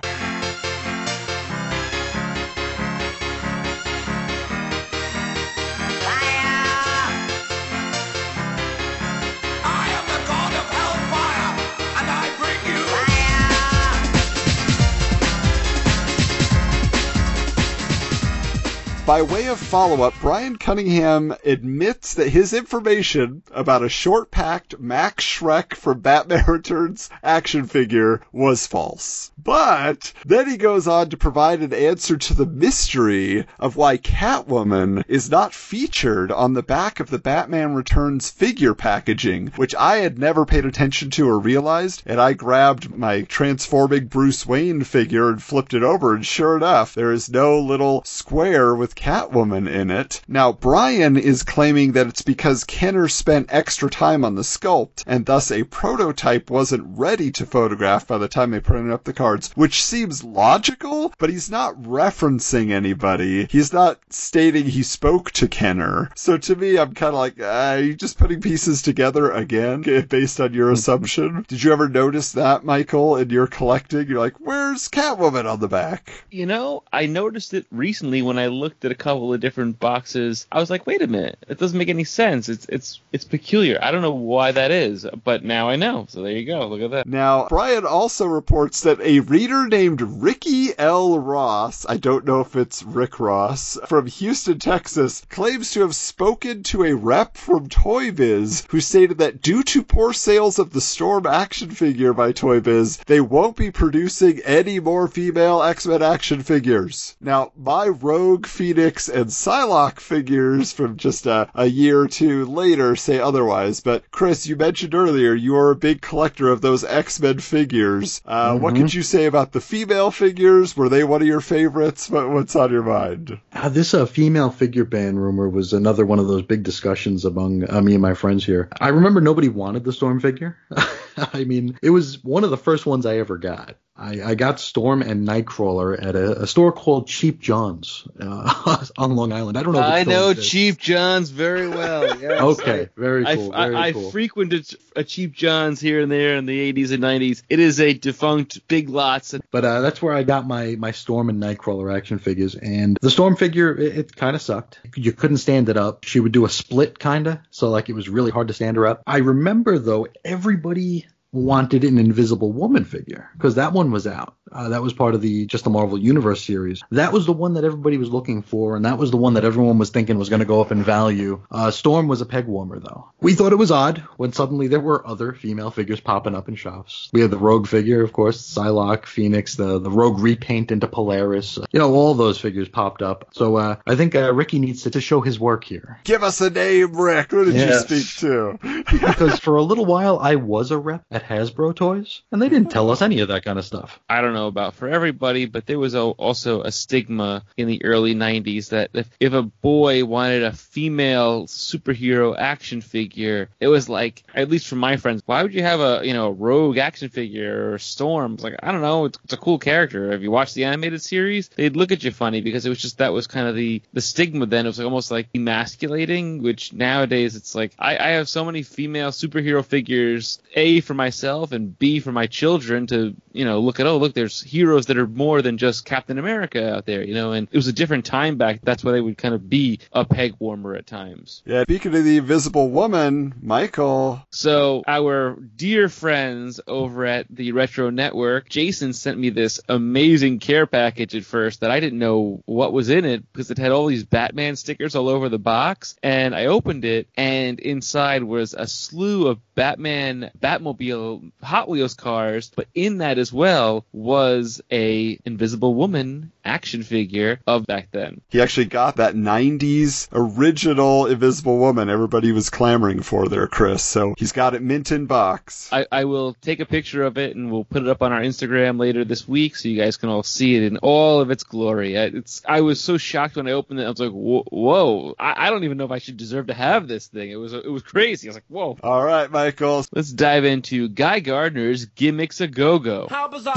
By way of follow up, Brian Cunningham admits that his information about a short packed Max Shreck from Batman Returns action figure was false. But then he goes on to provide an answer to the mystery of why Catwoman is not featured on the back of the Batman Returns figure packaging, which I had never paid attention to or realized, and I grabbed my transforming Bruce Wayne figure and flipped it over, and sure enough, there is no little square with Catwoman in it. Now, Brian is claiming that it's because Kenner spent extra time on the sculpt, and thus a prototype wasn't ready to photograph by the time they printed up the cards, which seems logical, but he's not referencing anybody. He's not stating he spoke to Kenner. So to me, I'm kind of like, uh, are you just putting pieces together again based on your assumption? Did you ever notice that, Michael, in your collecting? You're like, where's Catwoman on the back? You know, I noticed it recently when I looked at a couple of different boxes. I was like, wait a minute, it doesn't make any sense. It's it's it's peculiar. I don't know why that is, but now I know. So there you go. Look at that. Now, Brian also reports that a reader named Ricky L. Ross, I don't know if it's Rick Ross, from Houston, Texas, claims to have spoken to a rep from Toy Biz who stated that due to poor sales of the Storm action figure by Toy Biz, they won't be producing any more female X-Men action figures. Now, my Rogue, Phoenix, and Psylocke figures from just a, a year or two later say otherwise, but Chris, you mentioned earlier you are a big collector of those X-Men figures. Uh, What could you say about the female figures? Were they one of your favorites? What, what's on your mind? Uh, this uh, female figure ban rumor was another one of those big discussions among uh, me and my friends here. I remember nobody wanted the Storm figure. I mean, it was one of the first ones I ever got. I, I got Storm and Nightcrawler at a, a store called Cheap John's uh, on Long Island. I don't know. If I know exists. Cheap John's very well. Yes. Okay, very I, cool. I, very I cool. frequented a Cheap John's here and there in the 80s and 90s. It is a defunct Big Lots. But uh, that's where I got my my Storm and Nightcrawler action figures, and the Storm figure it, it kind of sucked. You couldn't stand it up. She would do a split kind of, so like it was really hard to stand her up. I remember though, everybody wanted an Invisible Woman figure because that one was out. Uh, that was part of the just the Marvel Universe series. That was the one that everybody was looking for, and that was the one that everyone was thinking was going to go up in value. Uh, Storm was a peg warmer though. We thought it was odd when suddenly there were other female figures popping up in shops. We had the Rogue figure, of course, Psylocke, Phoenix, the the Rogue repaint into Polaris. You know, all those figures popped up. So uh, I think uh, Ricky needs to, to show his work here Give us a name, Rick. Who did Yes. you speak to? because for a little while I was a rep at Hasbro Toys, and they didn't tell us any of that kind of stuff. I don't know about for everybody, but there was a, also a stigma in the early 90s that if, if a boy wanted a female superhero action figure, it was like, at least from my friends, why would you have a, you know, a rogue action figure or Storm? It's like, I don't know, it's, it's a cool character. If you watch the animated series, they'd look at you funny because it was just, that was kind of the, the stigma then. It was almost like emasculating, which nowadays it's like, I, I have so many female superhero figures, A, for myself and B, for my children to, you know, look at, oh, look, there's heroes that are more than just Captain America out there, you know, and it was a different time back. That's why they would kind of be a peg warmer at times. Yeah, speaking of the Invisible Woman, Michael. So our dear friends over at the Retro Network, Jason sent me this amazing care package at first that I didn't know what was in it because it had all these Batman stickers all over the box. And I opened it and inside was a slew of Batman Batmobile Hot Wheels cars, but in that as well was a Invisible Woman action figure of back then. He actually got that 90s original Invisible Woman everybody was clamoring for there, Chris. So he's got it mint in box. I, I will take a picture of it and we'll put it up on our Instagram later this week so you guys can all see it in all of its glory. I- It's I was so shocked when I opened it. I was like, whoa, whoa I, I don't even know if I should deserve to have this thing. It was it was crazy. I was like, whoa. All right, Michael. Let's dive into Guy Gardner's Gimmicks a Go Go. How bizarre!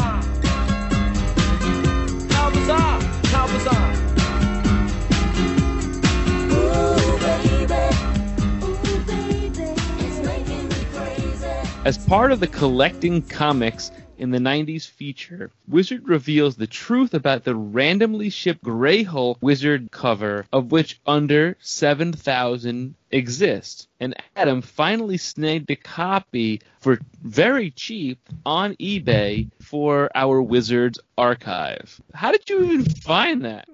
How bizarre! How bizarre! Ooh, baby. Ooh, baby. It's making me crazy. As part of the collecting comics in the 90s feature, Wizard reveals the truth about the randomly shipped Grey Hulk Wizard cover, of which under 7,000 exist. And Adam finally snagged a copy for very cheap on eBay for our Wizards archive. How did you even find that?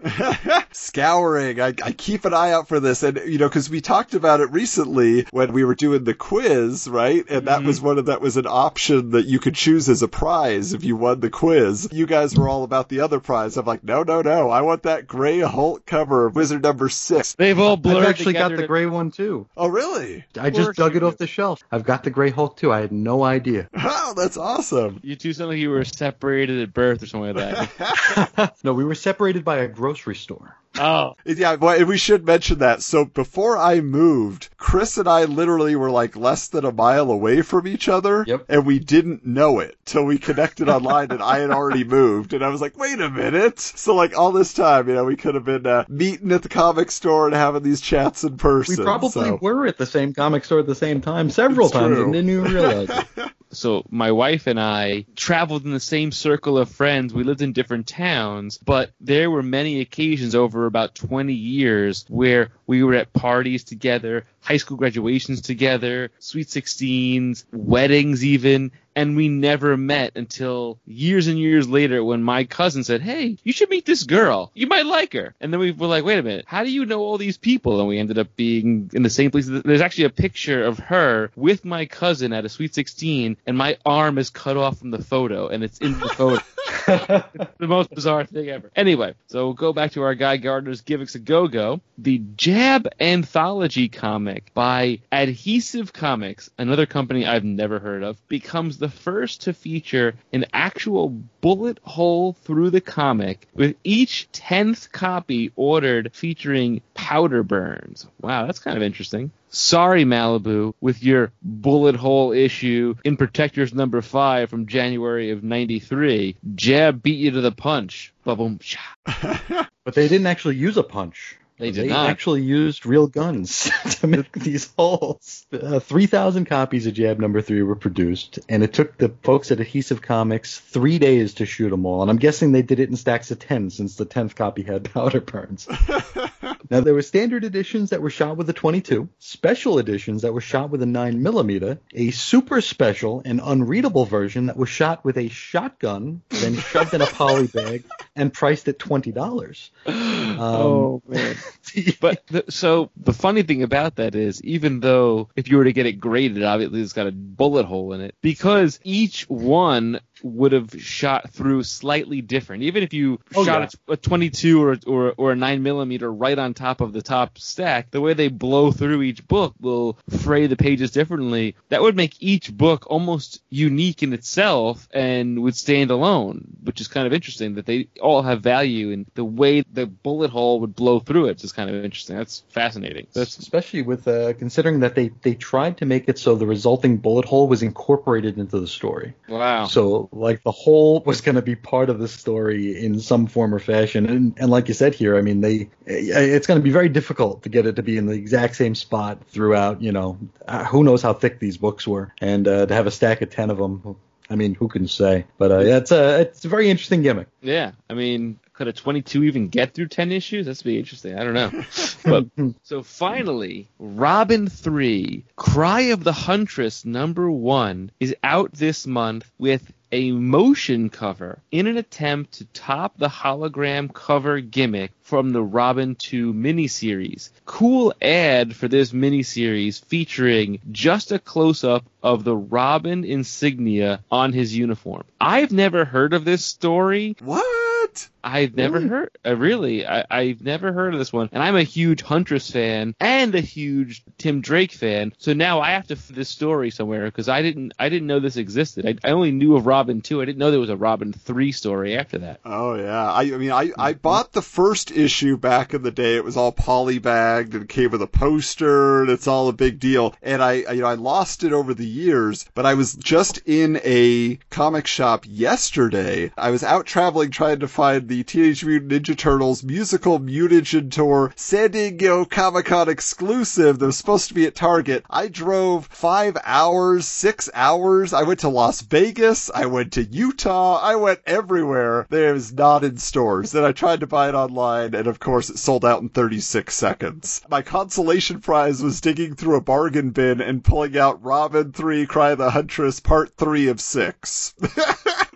Scouring. I, I keep an eye out for this. And, you know, because we talked about it recently when we were doing the quiz, right? And that mm-hmm. was one of that was an option that you could choose as a prize if you won the quiz. You guys were all about the other prize. I'm like, no, no, no. I want that gray Hulk cover of Wizard number six. They've all blurred I've actually got the gray one too. Oh, really? I just dug it off do. the shelf. I've got the gray Hulk too. I had no idea. Wow, that's awesome. You two sound like you were separated at birth or something like that. no, we were separated by a grocery store. Oh. Yeah, well, and we should mention that. So before I moved, Chris and I literally were like less than a mile away from each other, Yep. and we didn't know it till we connected online, and I had already moved, and I was like, wait a minute. So like all this time, you know, we could have been uh, meeting at the comic store and having these chats in person. We probably so. were at the same comic store at the same time several It's times true. and didn't even realize it. so my wife and I traveled in the same circle of friends. We lived in different towns, but there were many occasions over about 20 years where we were at parties together, high school graduations together, sweet 16s, weddings even, and we never met until years and years later when my cousin said, "Hey, you should meet this girl. You might like her." And then we were like, "Wait a minute. How do you know all these people?" And we ended up being in the same place. There's actually a picture of her with my cousin at a sweet 16 and my arm is cut off from the photo and it's in the photo. the most bizarre thing ever. Anyway, so we'll go back to our Guy Gardner's Gimmicks a Go Go. The Jab Anthology comic by Adhesive Comics, another company I've never heard of, becomes the first to feature an actual bullet hole through the comic, with each 10th copy ordered featuring powder burns. Wow, that's kind of interesting. Sorry, Malibu, with your bullet hole issue in Protectors number 5 from January of 93. Jab beat you to the punch. Ba-boom, sha. But they didn't actually use a punch. They did not. actually used real guns to make these holes. Uh, 3,000 copies of Jab number three were produced, and it took the folks at Adhesive Comics three days to shoot them all. And I'm guessing they did it in stacks of 10 since the 10th copy had powder burns. now, there were standard editions that were shot with a 22, special editions that were shot with a 9 millimeter, a super special and unreadable version that was shot with a shotgun, then shoved in a poly bag, and priced at $20. Um, oh, man. but the, so the funny thing about that is, even though if you were to get it graded, obviously it's got a bullet hole in it, because each one would have shot through slightly different. Even if you Oh, shot a, a 22 or, or or a 9 millimeter right on top of the top stack, the way they blow through each book will fray the pages differently. That would make each book almost unique in itself and would stand alone, which is kind of interesting that they all have value and the way the bullet hole would blow through it is kind of interesting. That's fascinating. That's especially with uh, considering that they they tried to make it so the resulting bullet hole was incorporated into the story. wow. So like the hole was going to be part of the story in some form or fashion, and and like you said here, I mean they it's going to be very difficult to get it to be in the exact same spot throughout. You know, uh, who knows how thick these books were, and uh, to have a stack of ten of them. I mean, who can say? But uh, yeah, it's a it's a very interesting gimmick. Yeah, I mean, could a 22 even get through 10 issues? That's be interesting. I don't know. but so finally, Robin 3, Cry of the Huntress number 1 is out this month with a motion cover in an attempt to top the hologram cover gimmick from the Robin 2 miniseries. Cool ad for this miniseries featuring just a close up of the Robin insignia on his uniform. I've never heard of this story. What? I've never heard, uh, really, I, I've never heard of this one. And I'm a huge Huntress fan and a huge Tim Drake fan. So now I have to fit this story somewhere because I didn't, I didn't know this existed. I, I only knew of Robin 2. I didn't know there was a Robin 3 story after that. Oh yeah. I, I mean, I, I bought the first issue back in the day. It was all polybagged and it came with a poster and it's all a big deal. And I, I- you know, I lost it over the years, but I was just in a comic shop yesterday. I was out traveling trying to find the Teenage Mutant Ninja Turtles musical Mutagen Tour San Diego Comic Con exclusive that was supposed to be at Target. I drove five hours, six hours. I went to Las Vegas. I went to Utah. I went everywhere. There was not in stores. Then I tried to buy it online, and of course, it sold out in 36 seconds. My consolation prize was digging through a bargain bin and pulling out Robin 3 Cry the Huntress Part 3 of 6.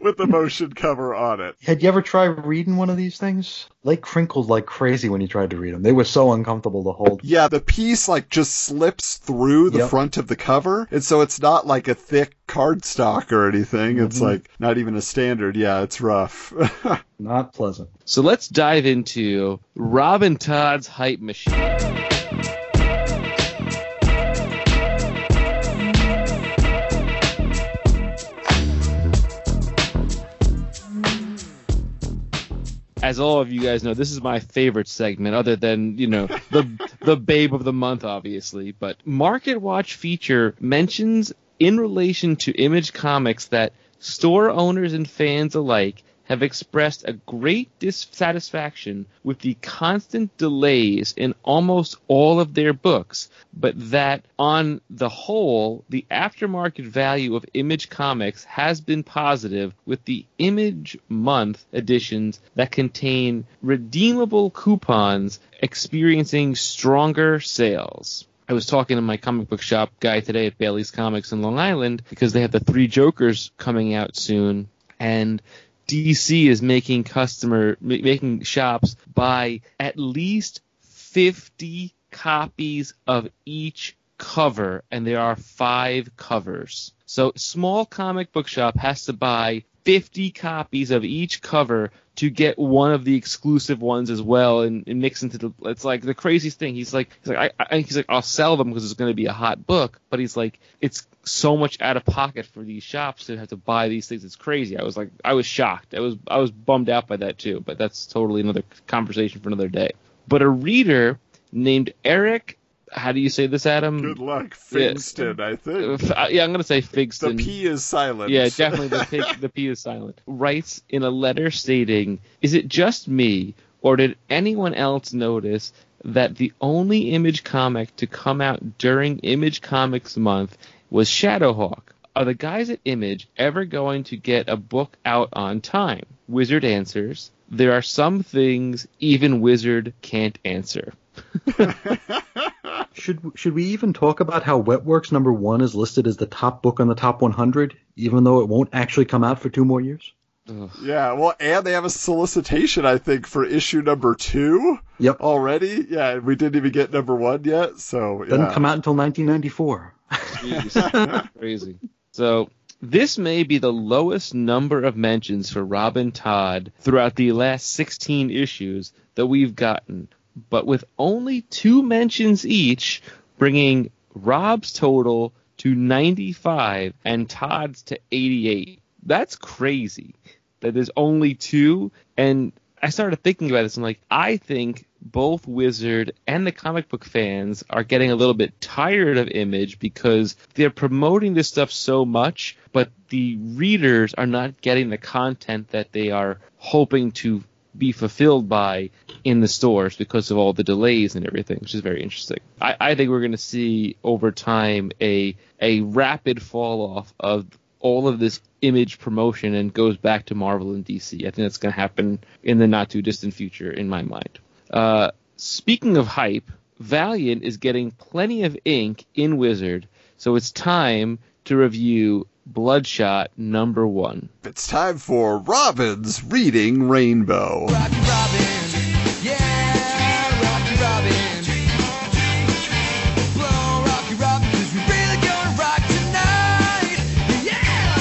With the motion cover on it. Had you ever tried reading one of these things? They crinkled like crazy when you tried to read them. They were so uncomfortable to hold. Yeah, the piece like just slips through the Yep. front of the cover, and so it's not like a thick cardstock or anything. It's Mhm. like not even a standard. Yeah, it's rough. Not pleasant. So let's dive into Robin Todd's hype machine. As all of you guys know, this is my favorite segment, other than you know the the babe of the month, obviously. But Market Watch feature mentions in relation to Image Comics that store owners and fans alike have expressed a great dissatisfaction with the constant delays in almost all of their books, but that on the whole, the aftermarket value of Image Comics has been positive with the Image Month editions that contain redeemable coupons experiencing stronger sales. I was talking to my comic book shop guy today at Bailey's Comics in Long Island because they have the Three Jokers coming out soon, and DC is making customer making shops buy at least 50 copies of each cover and there are 5 covers. So small comic book shop has to buy 50 copies of each cover to get one of the exclusive ones as well and, and mix into the it's like the craziest thing. He's like he's like I, I he's like I'll sell them because it's going to be a hot book but he's like it's so much out of pocket for these shops to have to buy these things. It's crazy. I was like I was shocked. I was I was bummed out by that too but that's totally another conversation for another day. But a reader named Eric how do you say this Adam Good luck, Yeah. Figston, I Uh, think. uh, yeah I'm going to say Figston. The P is silent. yeah, definitely the P, the P is silent. Writes in a letter stating, "Is it just me, or did anyone else notice that the only Image comic to come out during Image Comics Month was Shadowhawk? Are the guys at Image ever going to get a book out on time?" Wizard answers, "There are some things even Wizard can't answer." Should should we even talk about how Wetworks number one is listed as the top book on the top 100, even though it won't actually come out for two more years? Yeah, well, and they have a solicitation, I think, for issue number two Yep. already. Yeah, we didn't even get number one yet, so Doesn't come out until 1994. Jeez, crazy. So this may be the lowest number of mentions for Robin Todd throughout the last 16 issues that we've gotten, but with only two mentions each, bringing Rob's total to 95 and Todd's to 88. That's crazy. That there's only two, and I started thinking about this. I'm like, I think both Wizard and the comic book fans are getting a little bit tired of Image because they're promoting this stuff so much, but the readers are not getting the content that they are hoping to be fulfilled by in the stores because of all the delays and everything, which is very interesting. I, I think we're going to see over time a a rapid fall off of all of this image promotion and goes back to Marvel and DC. I think that's going to happen in the not too distant future, in my mind. Uh, speaking of hype, Valiant is getting plenty of ink in Wizard, so it's time to review Bloodshot number one. It's time for Robin's Reading Rainbow. Rocky Robin, yeah, Rocky Robin. Blow Rocky Robin, 'cause we really gonna rock tonight, yeah.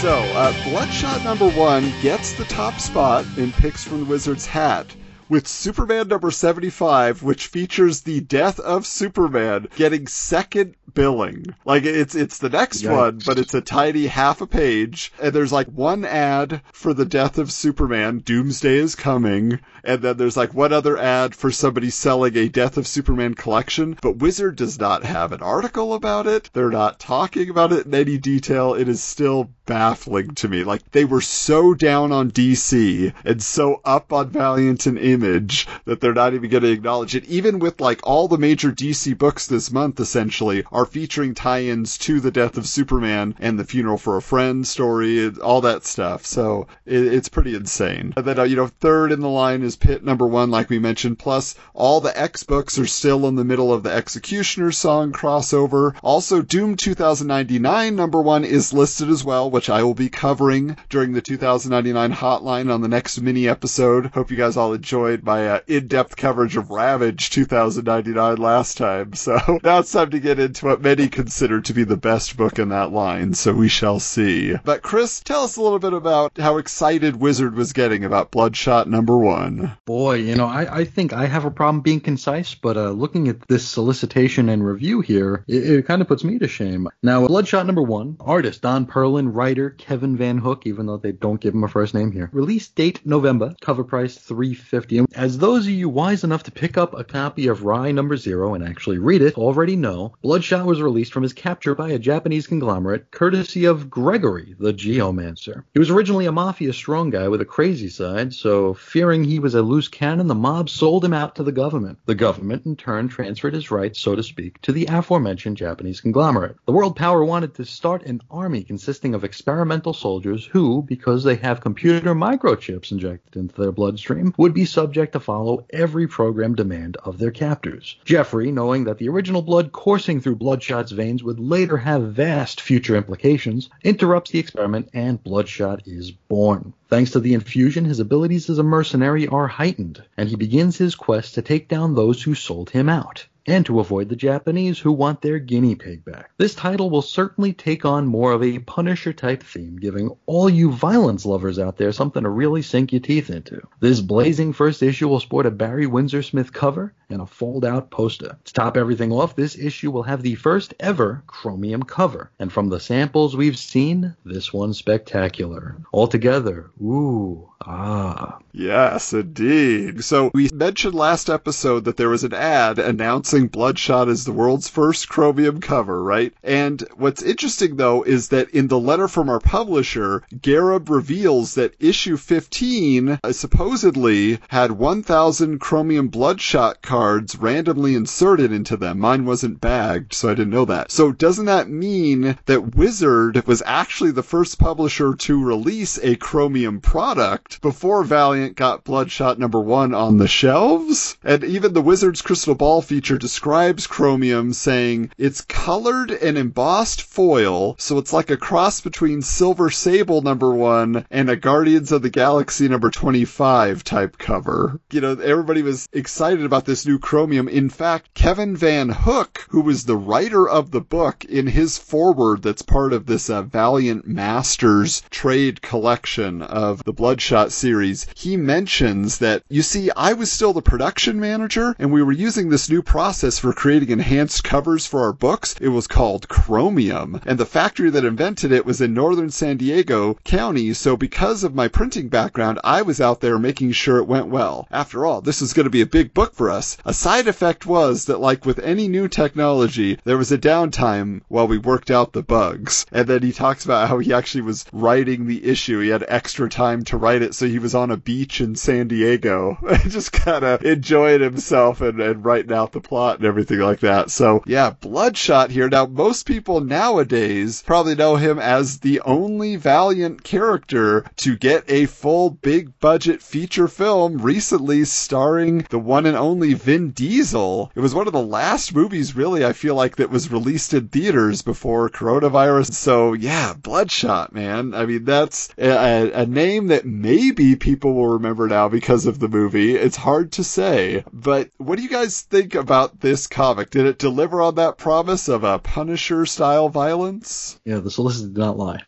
So, uh, Bloodshot number one gets the top spot in picks from the Wizard's hat. With Superman number 75, which features the death of Superman, getting second billing. Like, it's, it's the next Yikes. one, but it's a tiny half a page, and there's like one ad for the death of Superman, Doomsday is coming, and then there's like one other ad for somebody selling a Death of Superman collection, but Wizard does not have an article about it. They're not talking about it in any detail. It is still baffling to me. Like, they were so down on DC and so up on Valiant and Image that they're not even going to acknowledge it. Even with like all the major DC books this month, essentially, are featuring tie-ins to the death of Superman and the funeral for a friend story, all that stuff. So it, it's pretty insane. And then, uh, you know, third in the line is Pitt number one, like we mentioned. Plus, all the X books are still in the middle of the X-Cutioner song crossover. Also, Doom 2099 number one is listed as well, which I will be covering during the 2099 hotline on the next mini episode. Hope you guys all enjoyed my uh, in-depth coverage of Ravage 2099 last time. So now it's time to get into what many consider to be the best book in that line. So we shall see. But Chris, tell us a little bit about how excited Wizard was getting about Bloodshot number one. Boy, you know, I, I think I have a problem being concise, but uh, looking at this solicitation and review here, it, it kind of puts me to shame. Now, Bloodshot number one, artist Don Perlin, writer Kevin Van Hook, even though they don't give him a first name here. Release date November, cover price 350. As those of you wise enough to pick up a copy of Rai number zero and actually read it already know, Bloodshot was released from his capture by a Japanese conglomerate, courtesy of Gregory, the Geomancer. He was originally a mafia strong guy with a crazy side, so fearing he was a loose cannon, the mob sold him out to the government. The government, in turn, transferred his rights, so to speak, to the aforementioned Japanese conglomerate. The world power wanted to start an army consisting of experimental soldiers who, because they have computer microchips injected into their bloodstream, would be subject to follow every program demand of their captors. Jeffrey, knowing that the original blood coursing through Bloodshot's veins would later have vast future implications, interrupts the experiment and Bloodshot is born. Thanks to the infusion, his abilities as a mercenary are heightened, and he begins his quest to take down those who sold him out. And to avoid the Japanese who want their guinea pig back. This title will certainly take on more of a Punisher type theme, giving all you violence lovers out there something to really sink your teeth into. This blazing first issue will sport a Barry Windsor Smith cover and a fold out poster. To top everything off, this issue will have the first ever chromium cover. And from the samples we've seen, this one's spectacular. Altogether, ooh, ah. Yes, indeed. So we mentioned last episode that there was an ad announcing Bloodshot as the world's first chromium cover, right? And what's interesting though is that in the letter from our publisher, Gareb reveals that issue 15 uh, supposedly had 1,000 chromium Bloodshot cards randomly inserted into them. Mine wasn't bagged, so I didn't know that. So doesn't that mean that Wizard was actually the first publisher to release a chromium product before Valiant got Bloodshot number one on the shelves? And even the Wizard's Crystal Ball feature describes chromium saying it's colored and embossed foil, so it's like a cross between Silver Sable number one and a Guardians of the Galaxy number 25 type cover. You know, everybody was excited about this new chromium. In fact, Kevin Van Hook, who was the writer of the book in his foreword that's part of this uh, Valiant Masters trade collection of the Bloodshot series, he mentions that, you see, I was still the production manager and we were using this new process for creating enhanced covers for our books. It was called Chromium. And the factory that invented it was in northern San Diego County, so because of my printing background, I was out there making sure it went well. After all, this was going to be a big book for us. A side effect was that, like with any new technology, there was a downtime while we worked out the bugs. And then he talks about how he actually was writing the issue. He had extra time to write it, so he was on a beach in San Diego, just kind of enjoying himself and, and writing out the plot and everything like that. So, yeah, Bloodshot here. Now, most people nowadays probably know him as the only Valiant character to get a full big budget feature film recently starring the one and only Vin Diesel. It was one of the last movies, really, I feel like, that was released in theaters before coronavirus. So, yeah, Bloodshot, man. I mean, that's a, a name that maybe people will remember now because of the movie. It's hard to say. But what do you guys think about this comic? Did it deliver on that promise of a Punisher style violence? Yeah, the solicitor did not lie.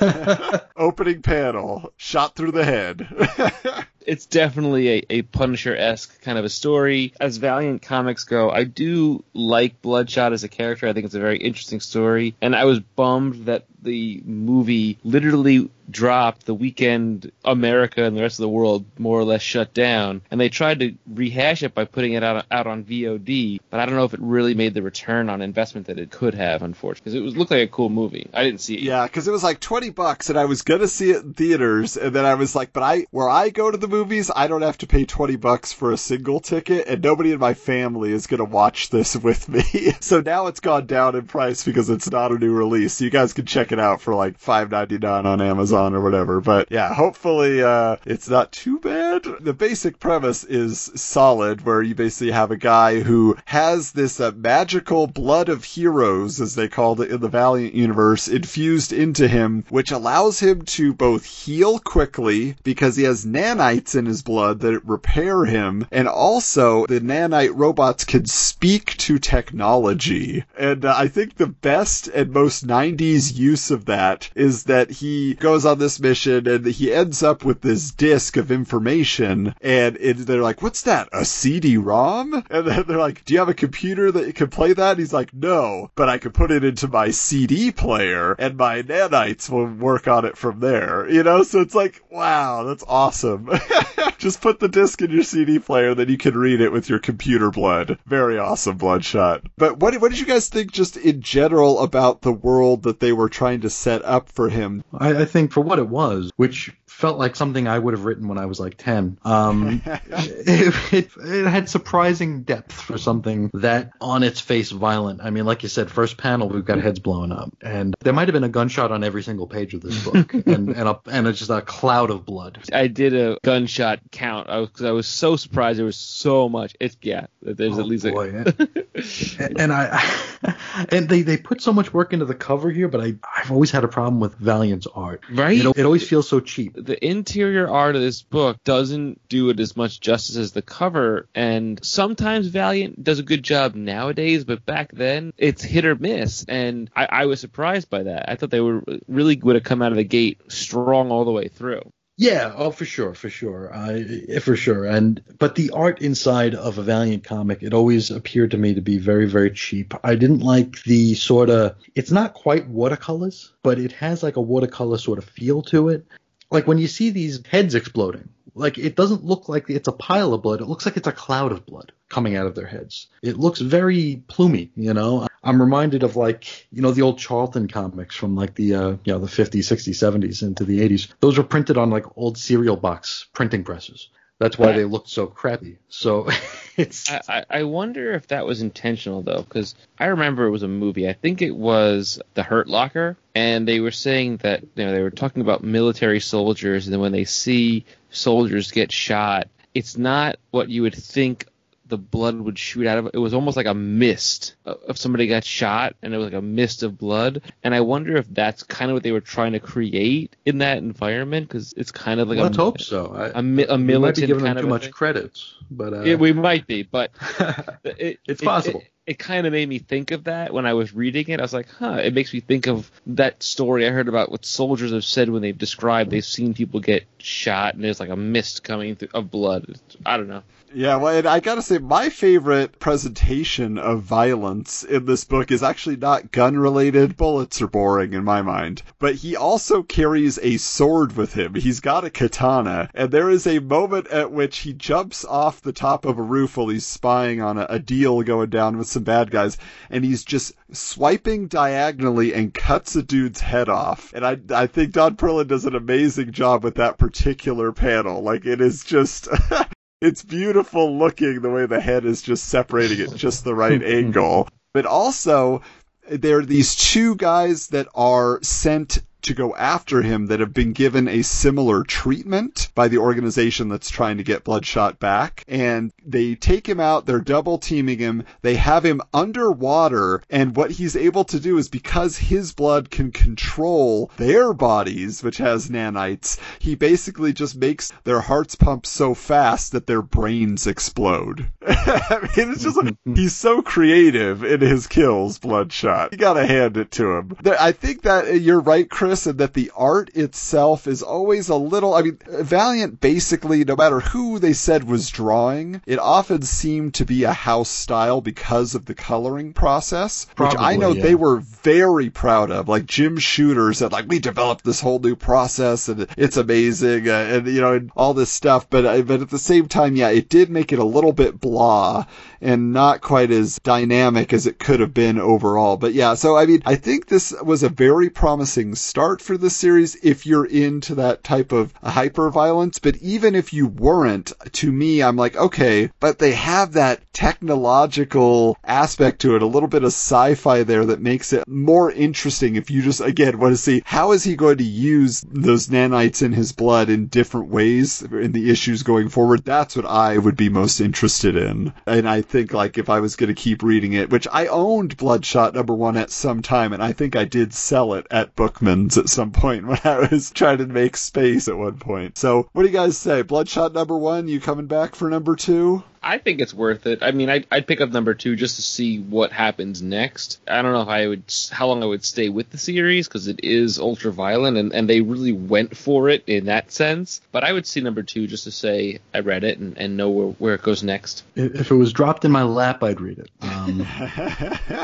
Opening panel, shot through the head. it's definitely a, a Punisher esque kind of a story. As Valiant comics go, I do like Bloodshot as a character. I think it's a very interesting story. And I was bummed that the movie literally dropped the weekend America and the rest of the world more or less shut down. And they tried to rehash it by putting it out, out on VOD, but I don't know if it really made the return on investment that it could have, unfortunately. Because it was looked like a cool movie. I didn't see it. Yeah, because it was like 20 bucks and I was going to see it in theaters. And then I was like, but I, where I go to the movies, I don't have to pay 20 bucks for a single ticket and nobody in my family is going to watch this with me. so now it's gone down in price because it's not a new release. You guys can check it out for like $5.99 on Amazon or whatever. But yeah, hopefully, uh, it's not too bad. The basic premise is solid where you basically have a guy who has this uh, magical blood of heroes, as they called it in the Valiant universe, infused into him, which allows him to both heal quickly because he has nanites in his blood that repair him, and also the nanite robots can speak to technology. And uh, I think the best and most 90s use of that is that he goes on this mission and he ends up with this disc of information, and it, they're like, "What's that? A CD-ROM?" And then they're like, "Do you have a computer that can play that?" And he's like, "No, but I can put it into my CD player, and my nanites will work on it from there." You know, so it's like, wow, that's awesome. Just put the disc in your CD player, then you can read it with your computer blood. Very awesome, Bloodshot. But what what did you guys think, just in general, about the world that they were trying to set up for him? I, I think for what it was, which felt like something I would have written when I was like 10. Um, it, it, it had surprising depth for something that on its face violent. I mean, like you said, first panel, we've got heads blowing up. And there might have been a gunshot on every single page of this book. and, and, a, and it's just a cloud of blood. I did a gunshot one shot count. I I was so surprised there was so much. It's yeah. There's Oh, at least boy, a, and, and I and they they put so much work into the cover here, but I I've always had a problem with Valiant's art. right. It, it always feels so cheap. The interior art of this book doesn't do it as much justice as the cover and sometimes valiant does a good job nowadays but back then it's hit or miss and i, I was surprised by that i thought they were really would have come out of the gate strong all the way through Yeah, oh for sure, for sure, uh, for sure. And but the art inside of a Valiant comic, it always appeared to me to be very, very cheap. I didn't like the sort of. It's not quite watercolors, but it has like a watercolor sort of feel to it. Like when you see these heads exploding, like it doesn't look like it's a pile of blood. It looks like it's a cloud of blood coming out of their heads. It looks very plumy, you know. I'm reminded of like, you know, the old Charlton comics from like the, uh, you know, the 50s, 60s, 70s into the 80s. Those were printed on like old cereal box printing presses. That's why they looked so crappy. So it's I, I wonder if that was intentional though, because I remember it was a movie. I think it was The Hurt Locker, and they were saying that you know they were talking about military soldiers, and then when they see soldiers get shot, it's not what you would think the blood would shoot out of it. It was almost like a mist of of somebody got shot, and it was like a mist of blood. And I wonder if that's kind of what they were trying to create in that environment, because it's kind of like let's a, hope so. I, a, a we might be militant giving them kind too much thing. credit, but uh, Yeah, we might be, but it, It's it- possible. It, it kind of made me think of that when I was reading it. I was like, huh. It makes me think of that story I heard about what soldiers have said when they've described they've seen people get shot and there's like a mist coming through, of blood. I don't know. Yeah, well, I gotta say, my favorite presentation of violence in this book is actually not gun related. Bullets are boring in my mind. But he also carries a sword with him. He's got a katana. And there is a moment at which he jumps off the top of a roof while he's spying on a, a deal going down with some bad guys. And he's just swiping diagonally and cuts a dude's head off. And I, I think Don Perlin does an amazing job with that particular panel. Like, it is just. it's beautiful looking the way the head is just separating at just the right angle. But also, there are these two guys that are sent to go after him that have been given a similar treatment by the organization that's trying to get Bloodshot back. And they take him out, they're double teaming him, they have him underwater, and what he's able to do is because his blood can control their bodies, which has nanites, he basically just makes their hearts pump so fast that their brains explode. I mean, it's just like, he's so creative in his kills, Bloodshot. You gotta hand it to him. I think that uh, you're right, Chris, and that the art itself is always a little, I mean, Valiant basically, no matter who they said was drawing, it often seemed to be a house style because of the coloring process, which I know yeah. they were very proud of. Like Jim Shooter said, like, we developed this whole new process and it's amazing, uh, and, you know, and all this stuff, but, uh, but at the same time, yeah, it did make it a little bit blah and not quite as dynamic as it could have been overall. But yeah, so I mean, I think this was a very promising start for the series if you're into that type of hyper violence. But even if you weren't, to me, I'm like, okay, but they have that technological aspect to it, a little bit of sci-fi there that makes it more interesting if you just, again, want to see how is he going to use those nanites in his blood in different ways in the issues going forward. That's what I would be most interested in. And I think like if I was going to keep reading it, which I owned Bloodshot number one at some time, and I think I did sell it at Bookman's at some point when I was trying to make space at one point. So what do you guys say? Bloodshot number one, you coming back for number two? I think it's worth it. I mean, I'd, I'd pick up number two just to see what happens next. I don't know if I would, how long I would stay with the series because it is ultra violent and, and they really went for it in that sense. But I would see number two just to say I read it and, and know where, where it goes next. if if it was dropped in my lap, I'd read it. Um,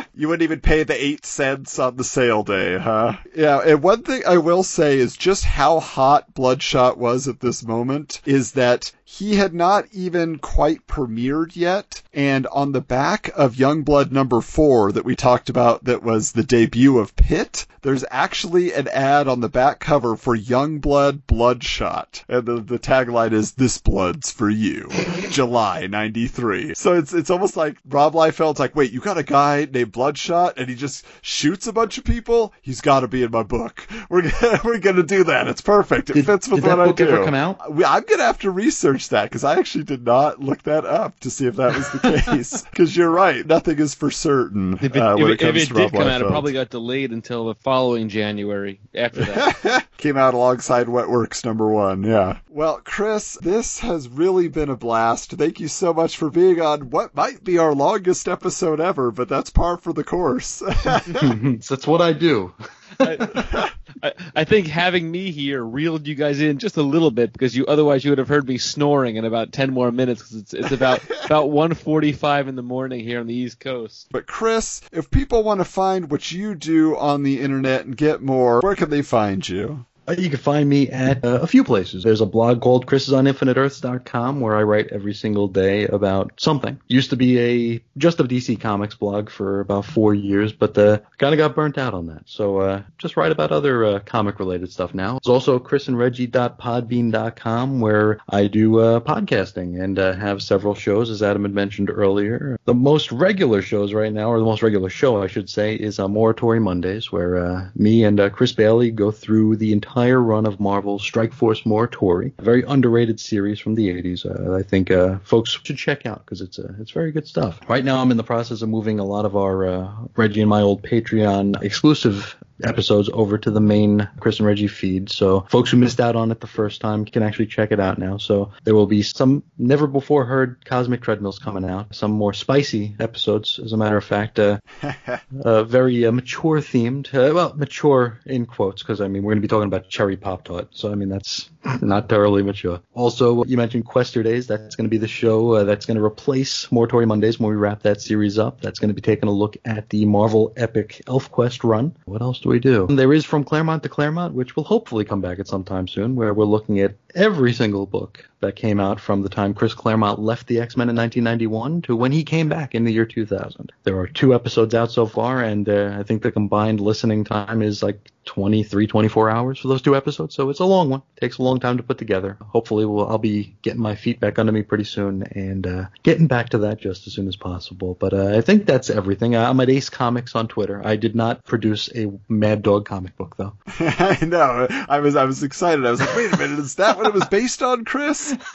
you wouldn't even pay the eight cents on the sale day, huh? Yeah, and one thing I will say is just how hot Bloodshot was at this moment is that he had not even quite premiered yet. And on the back of Youngblood number four that we talked about that was the debut of Pitt, there's actually an ad on the back cover for Youngblood Bloodshot. And the, the tagline is, This blood's for you. July 93. So it's, it's almost like Rob Liefeld's like, wait, you got a guy named Bloodshot and he just shoots a bunch of people? He's gotta be in my book. We're we're gonna do that. It's perfect. It Did- fits with did that I book do. ever come out? I'm gonna have to research that because I actually did not look that up to see if that was the case. Because you're right, nothing is for certain If it, uh, when it, it comes if it to did Rob come out, it probably got delayed until the following January after that. Came out alongside Wetworks number one, yeah. Well, Chris, this has really been a blast. Thank you so much for being on what might be our longest episode ever, but that's par for the course. That's what I do. I, I, I think having me here reeled you guys in just a little bit because you otherwise you would have heard me snoring in about ten more minutes because it's, it's about about 1:45 in the morning here on the East Coast. but Chris, if people want to find what you do on the internet and get more, where can they find you? Uh, You can find me at uh, a few places. There's a blog called chrisisoninfiniteearths.com where I write every single day about something. Used to be a just a DC Comics blog for about four years, but uh, kind of got burnt out on that. So uh, just write about other uh, comic related stuff now. There's also chrisandreggie.podbean.com where I do uh, podcasting and have several shows, as Adam had mentioned earlier. The most regular shows right now, or the most regular show, I should say, is uh, Morituri Mondays, where me and Chris Bailey go through the entire run of Marvel's Strike Force Morituri, a very underrated series from the 80s. Uh, I think uh, folks should check out because it's uh, it's very good stuff. Right now, I'm in the process of moving a lot of our uh, Reggie and my old Patreon exclusive episodes over to the main Chris and Reggie feed. So folks who missed out on it the first time can actually check it out now. So there will be some never before heard cosmic treadmills coming out, some more spicy episodes, as a matter of fact, uh, uh, very uh, mature themed. Uh, well, mature in quotes, because I mean we're going to be talking about cherry pop tart. So I mean that's not terribly mature. Also, you mentioned Quester Days. That's going to be the show uh, that's going to replace Morituri Mondays when we wrap that series up. That's going to be taking a look at the Marvel Epic Elf Quest run. What else do we do? There is From Claremont to Claremont, which will hopefully come back at some time soon, where we're looking at every single book that came out from the time Chris Claremont left the X-Men in 1991 to when he came back in the year 2000. There are two episodes out so far, and uh, I think the combined listening time is like 23, 24 hours for those two episodes. So it's a long one. Takes a long time to put together. Hopefully, we'll, I'll be getting my feet back under me pretty soon and uh, getting back to that just as soon as possible. But uh, I think that's everything. I'm at Ace Comics on Twitter. I did not produce a Mad Dog comic book though. I know. I was I was excited. I was like, wait a minute, is that what it was based on, Chris?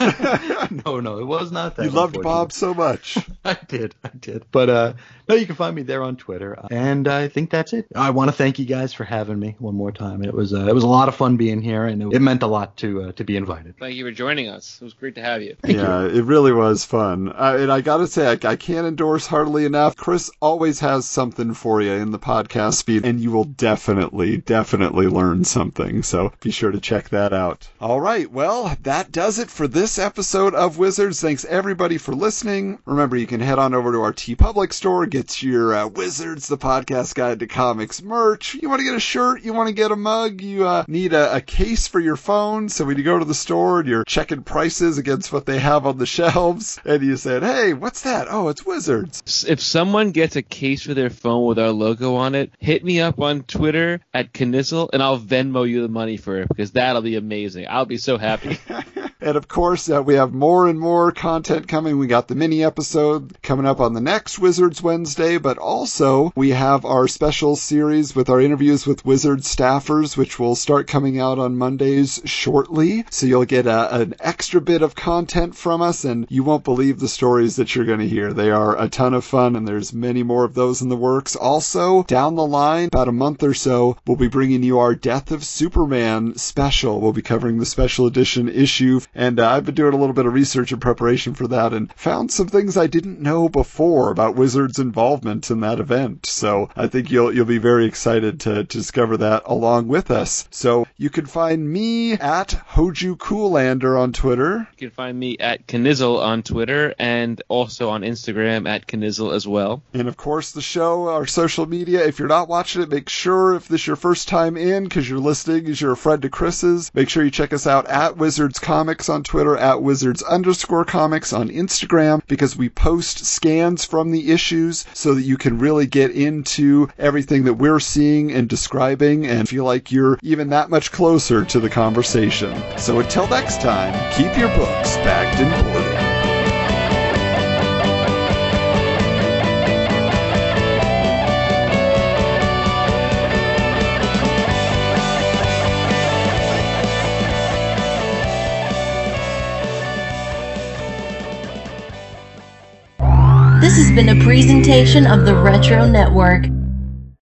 no, no, it was not that. you loved. Bob so much. I did, I did. But uh, no, you can find me there on Twitter, and I think that's it. I want to thank you guys for having me one more time. It was uh, it was a lot of fun being here, and it, it meant a lot to uh, to be invited. Thank you for joining us. It was great to have you. yeah, it really was fun. Uh, and I gotta say, I, I can't endorse heartily enough. Chris always has something for you in the podcast feed, and you will definitely, definitely learn something. So be sure to check that out. All right, well, that does it for this episode of Wizards. Thanks everybody for listening. Remember, you can head on over to our TeePublic store, get your uh, Wizards, the podcast guide to comics merch. You want to get a shirt, you want to get a mug, you uh, need a, a case for your phone. So when you go to the store and you're checking prices against what they have on the shelves, and you said, "Hey, what's that? Oh, it's Wizards." If someone gets a case for their phone with our logo on it, hit me up on Twitter at Knizzle and I'll Venmo you the money for it because that'll be amazing. I'll be so happy. And of course, uh, we have more and more content coming. We got the mini episode coming up on the next Wizards Wednesday, but also we have our special series with our interviews with Wizards staffers, which will start coming out on Mondays shortly. So you'll get a, an extra bit of content from us, and you won't believe the stories that you're going to hear. They are a ton of fun, and there's many more of those in the works. Also, down the line, about a month or so, we'll be bringing you our Death of Superman special. We'll be covering the special edition issue, and uh, I've been doing a little bit of research in preparation for that and found some things I didn't know before about Wizards' involvement in that event. So I think you'll you'll be very excited to, to discover that along with us. So you can find me at Hoju Coolander on Twitter. you can find me at Knizzle on Twitter and also on Instagram at Knizzle as well. And of course, the show, our social media. If you're not watching it, make sure if this is your first time in, because you're listening, is you're a friend to Chris's, make sure you check us out at Wizards Comics Comics on Twitter, at Wizards underscore comics on Instagram, because we post scans from the issues so that you can really get into everything that we're seeing and describing and feel like you're even that much closer to the conversation. So until next time, keep your books bagged and boarded. This has been a presentation of the Retro Network.